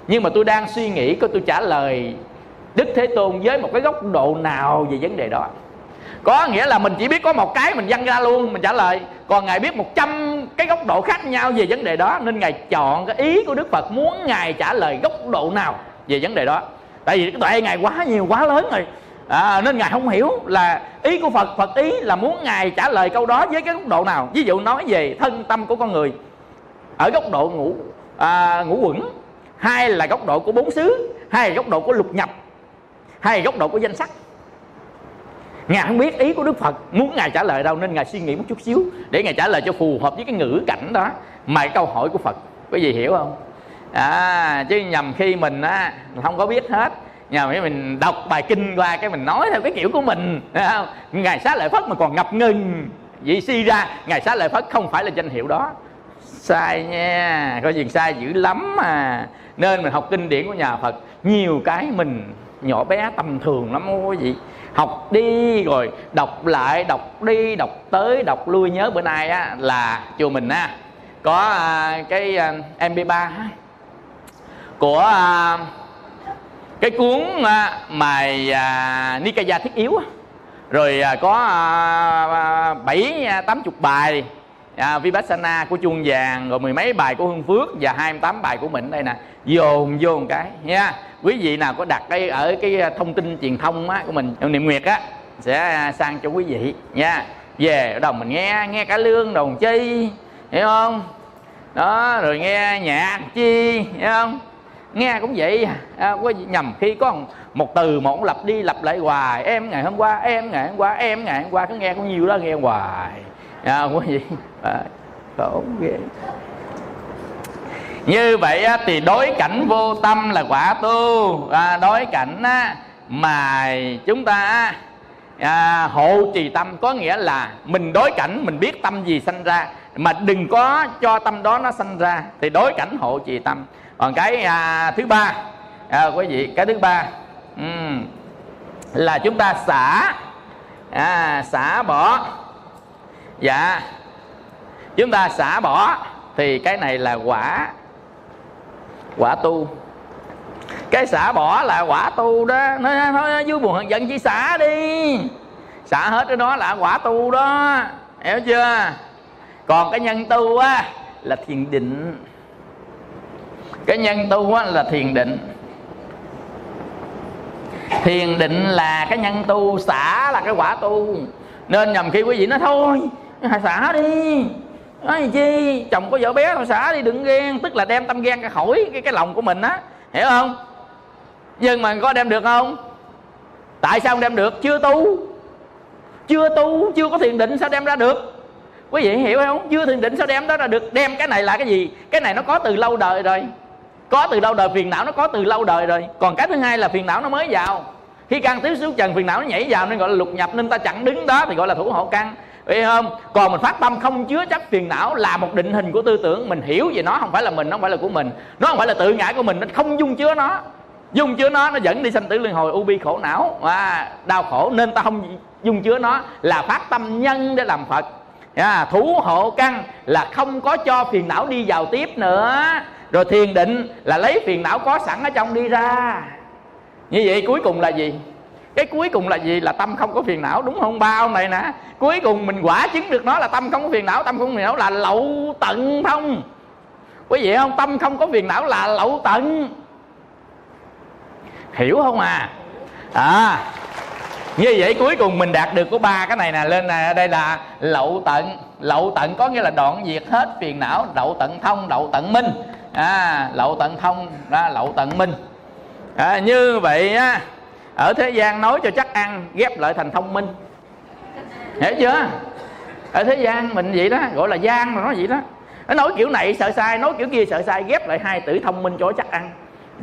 nhưng mà tôi đang suy nghĩ có tôi trả lời đức thế tôn với một cái góc độ nào về vấn đề đó có nghĩa là mình chỉ biết có một cái mình văng ra luôn mình trả lời. Còn ngài biết một trăm cái góc độ khác nhau về vấn đề đó nên ngài chọn cái ý của đức phật muốn ngài trả lời góc độ nào về vấn đề đó. Tại vì cái tuệ ngài quá nhiều quá lớn rồi. À, nên ngài không hiểu là ý của phật phật ý là muốn ngài trả lời câu đó với cái góc độ nào. Ví dụ nói về thân tâm của con người ở góc độ ngũ à, ngũ quẩn. Hai là góc độ của bốn xứ hai là góc độ của lục nhập hai là góc độ của danh sắc ngài không biết ý của đức phật. Muốn ngài trả lời đâu nên ngài suy nghĩ một chút xíu để ngài trả lời cho phù hợp với cái ngữ cảnh đó. Mà cái câu hỏi của phật, quý vị hiểu không? À chứ nhầm khi mình á không có biết hết. Nhờ khi mình đọc bài kinh qua cái mình nói theo cái kiểu của mình không? ngài xá lợi phất mà còn ngập ngừng. Vậy suy ra, ngài xá lợi phất không phải là danh hiệu đó. Sai nha, có gì sai dữ lắm mà. Nên mình học kinh điển của nhà phật, nhiều cái mình nhỏ bé tầm thường lắm quý vị học đi rồi đọc lại đọc đi đọc tới đọc lui. Nhớ bữa nay á là chùa mình á có à, cái à, mp3 của à, cái cuốn à, mài à, Nikaya thiết yếu á, rồi à, có à, à, bảy à, tám chục bài à, Vipassana của chuông vàng rồi mười mấy bài của Hương Phước và 28 bài của mình đây nè. Dồn vô một cái nha quý vị nào có đặt cái ở cái à, thông tin truyền thông á, của mình niệm nguyệt á sẽ à, sang cho quý vị nha. Về đầu mình nghe nghe cả lương đồng chi hiểu không? Đó rồi nghe nhạc chi hiểu không? Nghe cũng vậy à, có nhầm khi có một từ một lặp đi lặp lại hoài em ngày hôm qua em ngày hôm qua em ngày hôm qua cứ nghe có nhiều đó nghe hoài. À, quý vị. À, khổ ghê như vậy á, thì đối cảnh vô tâm là quả tu. À, đối cảnh á, mà chúng ta à, hộ trì tâm có nghĩa là mình đối cảnh mình biết tâm gì sanh ra mà đừng có cho tâm đó nó sanh ra thì đối cảnh hộ trì tâm. Còn cái à, thứ ba à, quý vị cái thứ ba um, là chúng ta xả à, xả bỏ. Dạ chúng ta xả bỏ thì cái này là quả quả tu. Cái xả bỏ là quả tu đó. Nói thôi vui buồn hận giận chỉ xả đi. Xả hết cái đó là quả tu đó. Hiểu chưa? Còn cái nhân tu á, là thiền định. Cái nhân tu á, là thiền định. Thiền định là cái nhân tu xả là cái quả tu. Nên nhầm khi quý vị nói, thôi xả đi nói chi? Chồng có vợ bé thôi xả đi, đừng ghen. Tức là đem tâm ghen ra khỏi cái cái lòng của mình á. Hiểu không? Nhưng mà có đem được không? Tại sao không đem được? Chưa tu. Chưa tu, chưa có thiền định sao đem ra được? Quý vị hiểu không? Chưa thiền định sao đem đó ra được? Đem cái này là cái gì? Cái này nó có từ lâu đời rồi. Có từ lâu đời, phiền não nó có từ lâu đời rồi. Còn cái thứ hai là phiền não nó mới vào. Khi căn tiếp xúc trần phiền não nó nhảy vào nên gọi là lục nhập. Nên ta chặn đứng đó thì gọi là thủ hộ căn vậy không? Còn mình phát tâm không chứa chấp phiền não là một định hình của tư tưởng. Mình hiểu về nó không phải là mình, nó không phải là của mình. Nó không phải là tự ngã của mình, nó không dung chứa nó. Dung chứa nó, nó dẫn đi sanh tử luân hồi u bi khổ não. Và Đau khổ nên ta không dung chứa nó. Là phát tâm nhân để làm Phật. À, Thủ hộ căn là không có cho phiền não đi vào tiếp nữa. Rồi thiền định là lấy phiền não có sẵn ở trong đi ra. Như vậy cuối cùng là gì? Cái cuối cùng là gì? Là tâm không có phiền não đúng không? Ba ông này nè. Cuối cùng mình quả chứng được nó là tâm không có phiền não. Tâm không có phiền não là lậu tận thông quý vị không? Tâm không có phiền não là lậu tận. Hiểu không à? À như vậy cuối cùng mình đạt được có ba cái này nè. Lên nè đây là lậu tận. Lậu tận có nghĩa là đoạn diệt hết phiền não. Lậu tận thông lậu tận minh. À lậu tận thông ra lậu tận minh. À, như vậy á ở thế gian nói cho chắc ăn ghép lại thành thông minh. Hiểu chưa? Ở thế gian mình vậy đó gọi là gian mà nói vậy đó. Nó nói kiểu này sợ sai nói kiểu kia sợ sai ghép lại hai từ thông minh cho chắc ăn.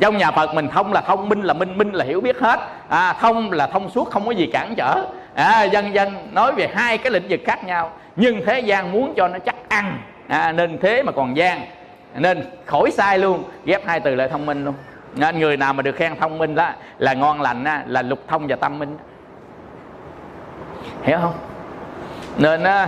Trong nhà phật mình thông là thông minh là minh minh là hiểu biết hết. À, thông là thông suốt không có gì cản trở. À, dân dân nói về hai cái lĩnh vực khác nhau. Nhưng thế gian muốn cho nó chắc ăn. À, nên thế mà còn gian. Nên khỏi sai luôn ghép hai từ lại thông minh luôn nên người nào mà được khen thông minh đó là ngon lành đó, là lục thông và tâm minh. Hiểu không? Nên đó,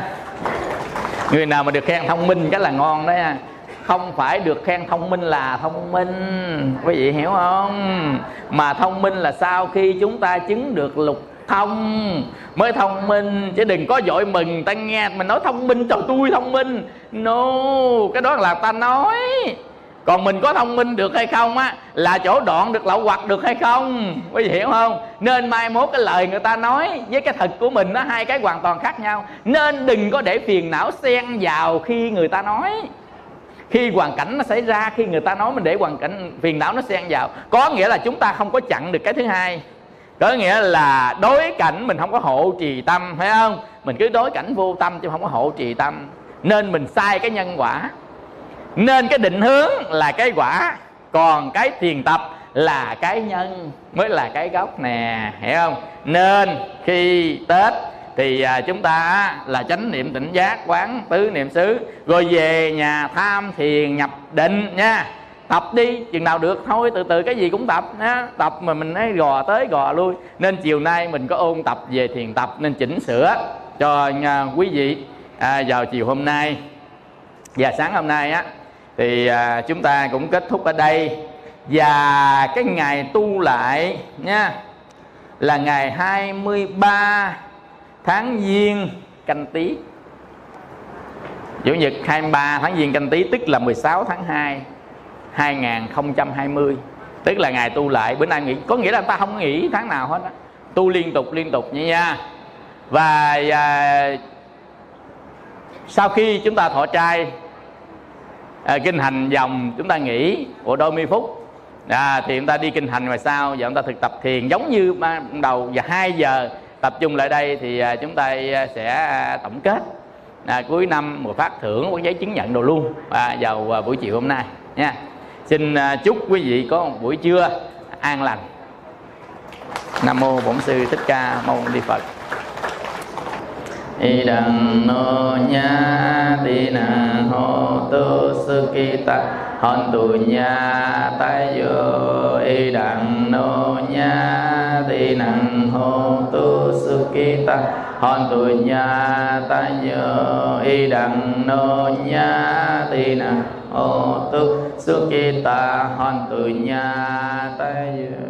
người nào mà được khen thông minh cái là ngon đấy à. không phải được khen thông minh là thông minh. Quý vị hiểu không? Mà thông minh là sau khi chúng ta chứng được lục thông mới thông minh. Chứ đừng có dội mừng ta nghe mình nói thông minh trời tôi thông minh. No cái đó là ta nói còn mình có thông minh được hay không á, là chỗ đoạn được lậu hoặc được hay không? Quý vị hiểu không? Nên mai mốt cái lời người ta nói với cái thật của mình nó hai cái hoàn toàn khác nhau. Nên đừng có để phiền não xen vào khi người ta nói. Khi hoàn cảnh nó xảy ra, khi người ta nói mình để hoàn cảnh, phiền não nó xen vào. Có nghĩa là chúng ta không có chặn được cái thứ hai. Có nghĩa là đối cảnh mình không có hộ trì tâm, phải không? Mình cứ đối cảnh vô tâm chứ không có hộ trì tâm. Nên mình sai cái nhân quả nên cái định hướng là cái quả còn cái thiền tập là cái nhân mới là cái gốc nè hiểu không? Nên khi tết thì à, chúng ta là chánh niệm tỉnh giác quán tứ niệm xứ rồi về nhà tham thiền nhập định nha. Tập đi chừng nào được thôi từ từ cái gì cũng tập nha tập mà mình ấy gò tới gò lui. Nên chiều nay mình có ôn tập về thiền tập nên chỉnh sửa cho à, quý vị à, vào chiều hôm nay. Và sáng hôm nay á thì à, chúng ta cũng kết thúc ở đây. Và cái ngày tu lại nha là ngày 23 tháng Giêng canh tí Chủ nhật 23 tháng Giêng canh tí tức là 16 tháng 2 2020 tức là ngày tu lại bữa nay nghỉ. Có nghĩa là ta không nghỉ tháng nào hết á. Tu liên tục liên tục như nha. Và à, sau khi chúng ta thọ trai à, kinh hành dòng chúng ta nghỉ của đôi mươi phút. À, thì chúng ta đi kinh hành ngoài sau và chúng ta thực tập thiền. Giống như ban đầu và 2 giờ tập trung lại đây thì à, chúng ta à, sẽ à, tổng kết. À, cuối năm một phát thưởng cái giấy chứng nhận đồ luôn. À, vào à, buổi chiều hôm nay nha. Xin à, chúc quý vị có một buổi trưa an lành. Nam mô bổn sư thích ca mâu ni phật y đằng nô nha ti na hô tu sư ki ta hòn tu nha tay vô y đằng nô nha ti nang hô tu sư ki ta hòn tu nha tay vô y đằng nô nha ti nang hô tu su ki ta hòn tu nha tay vô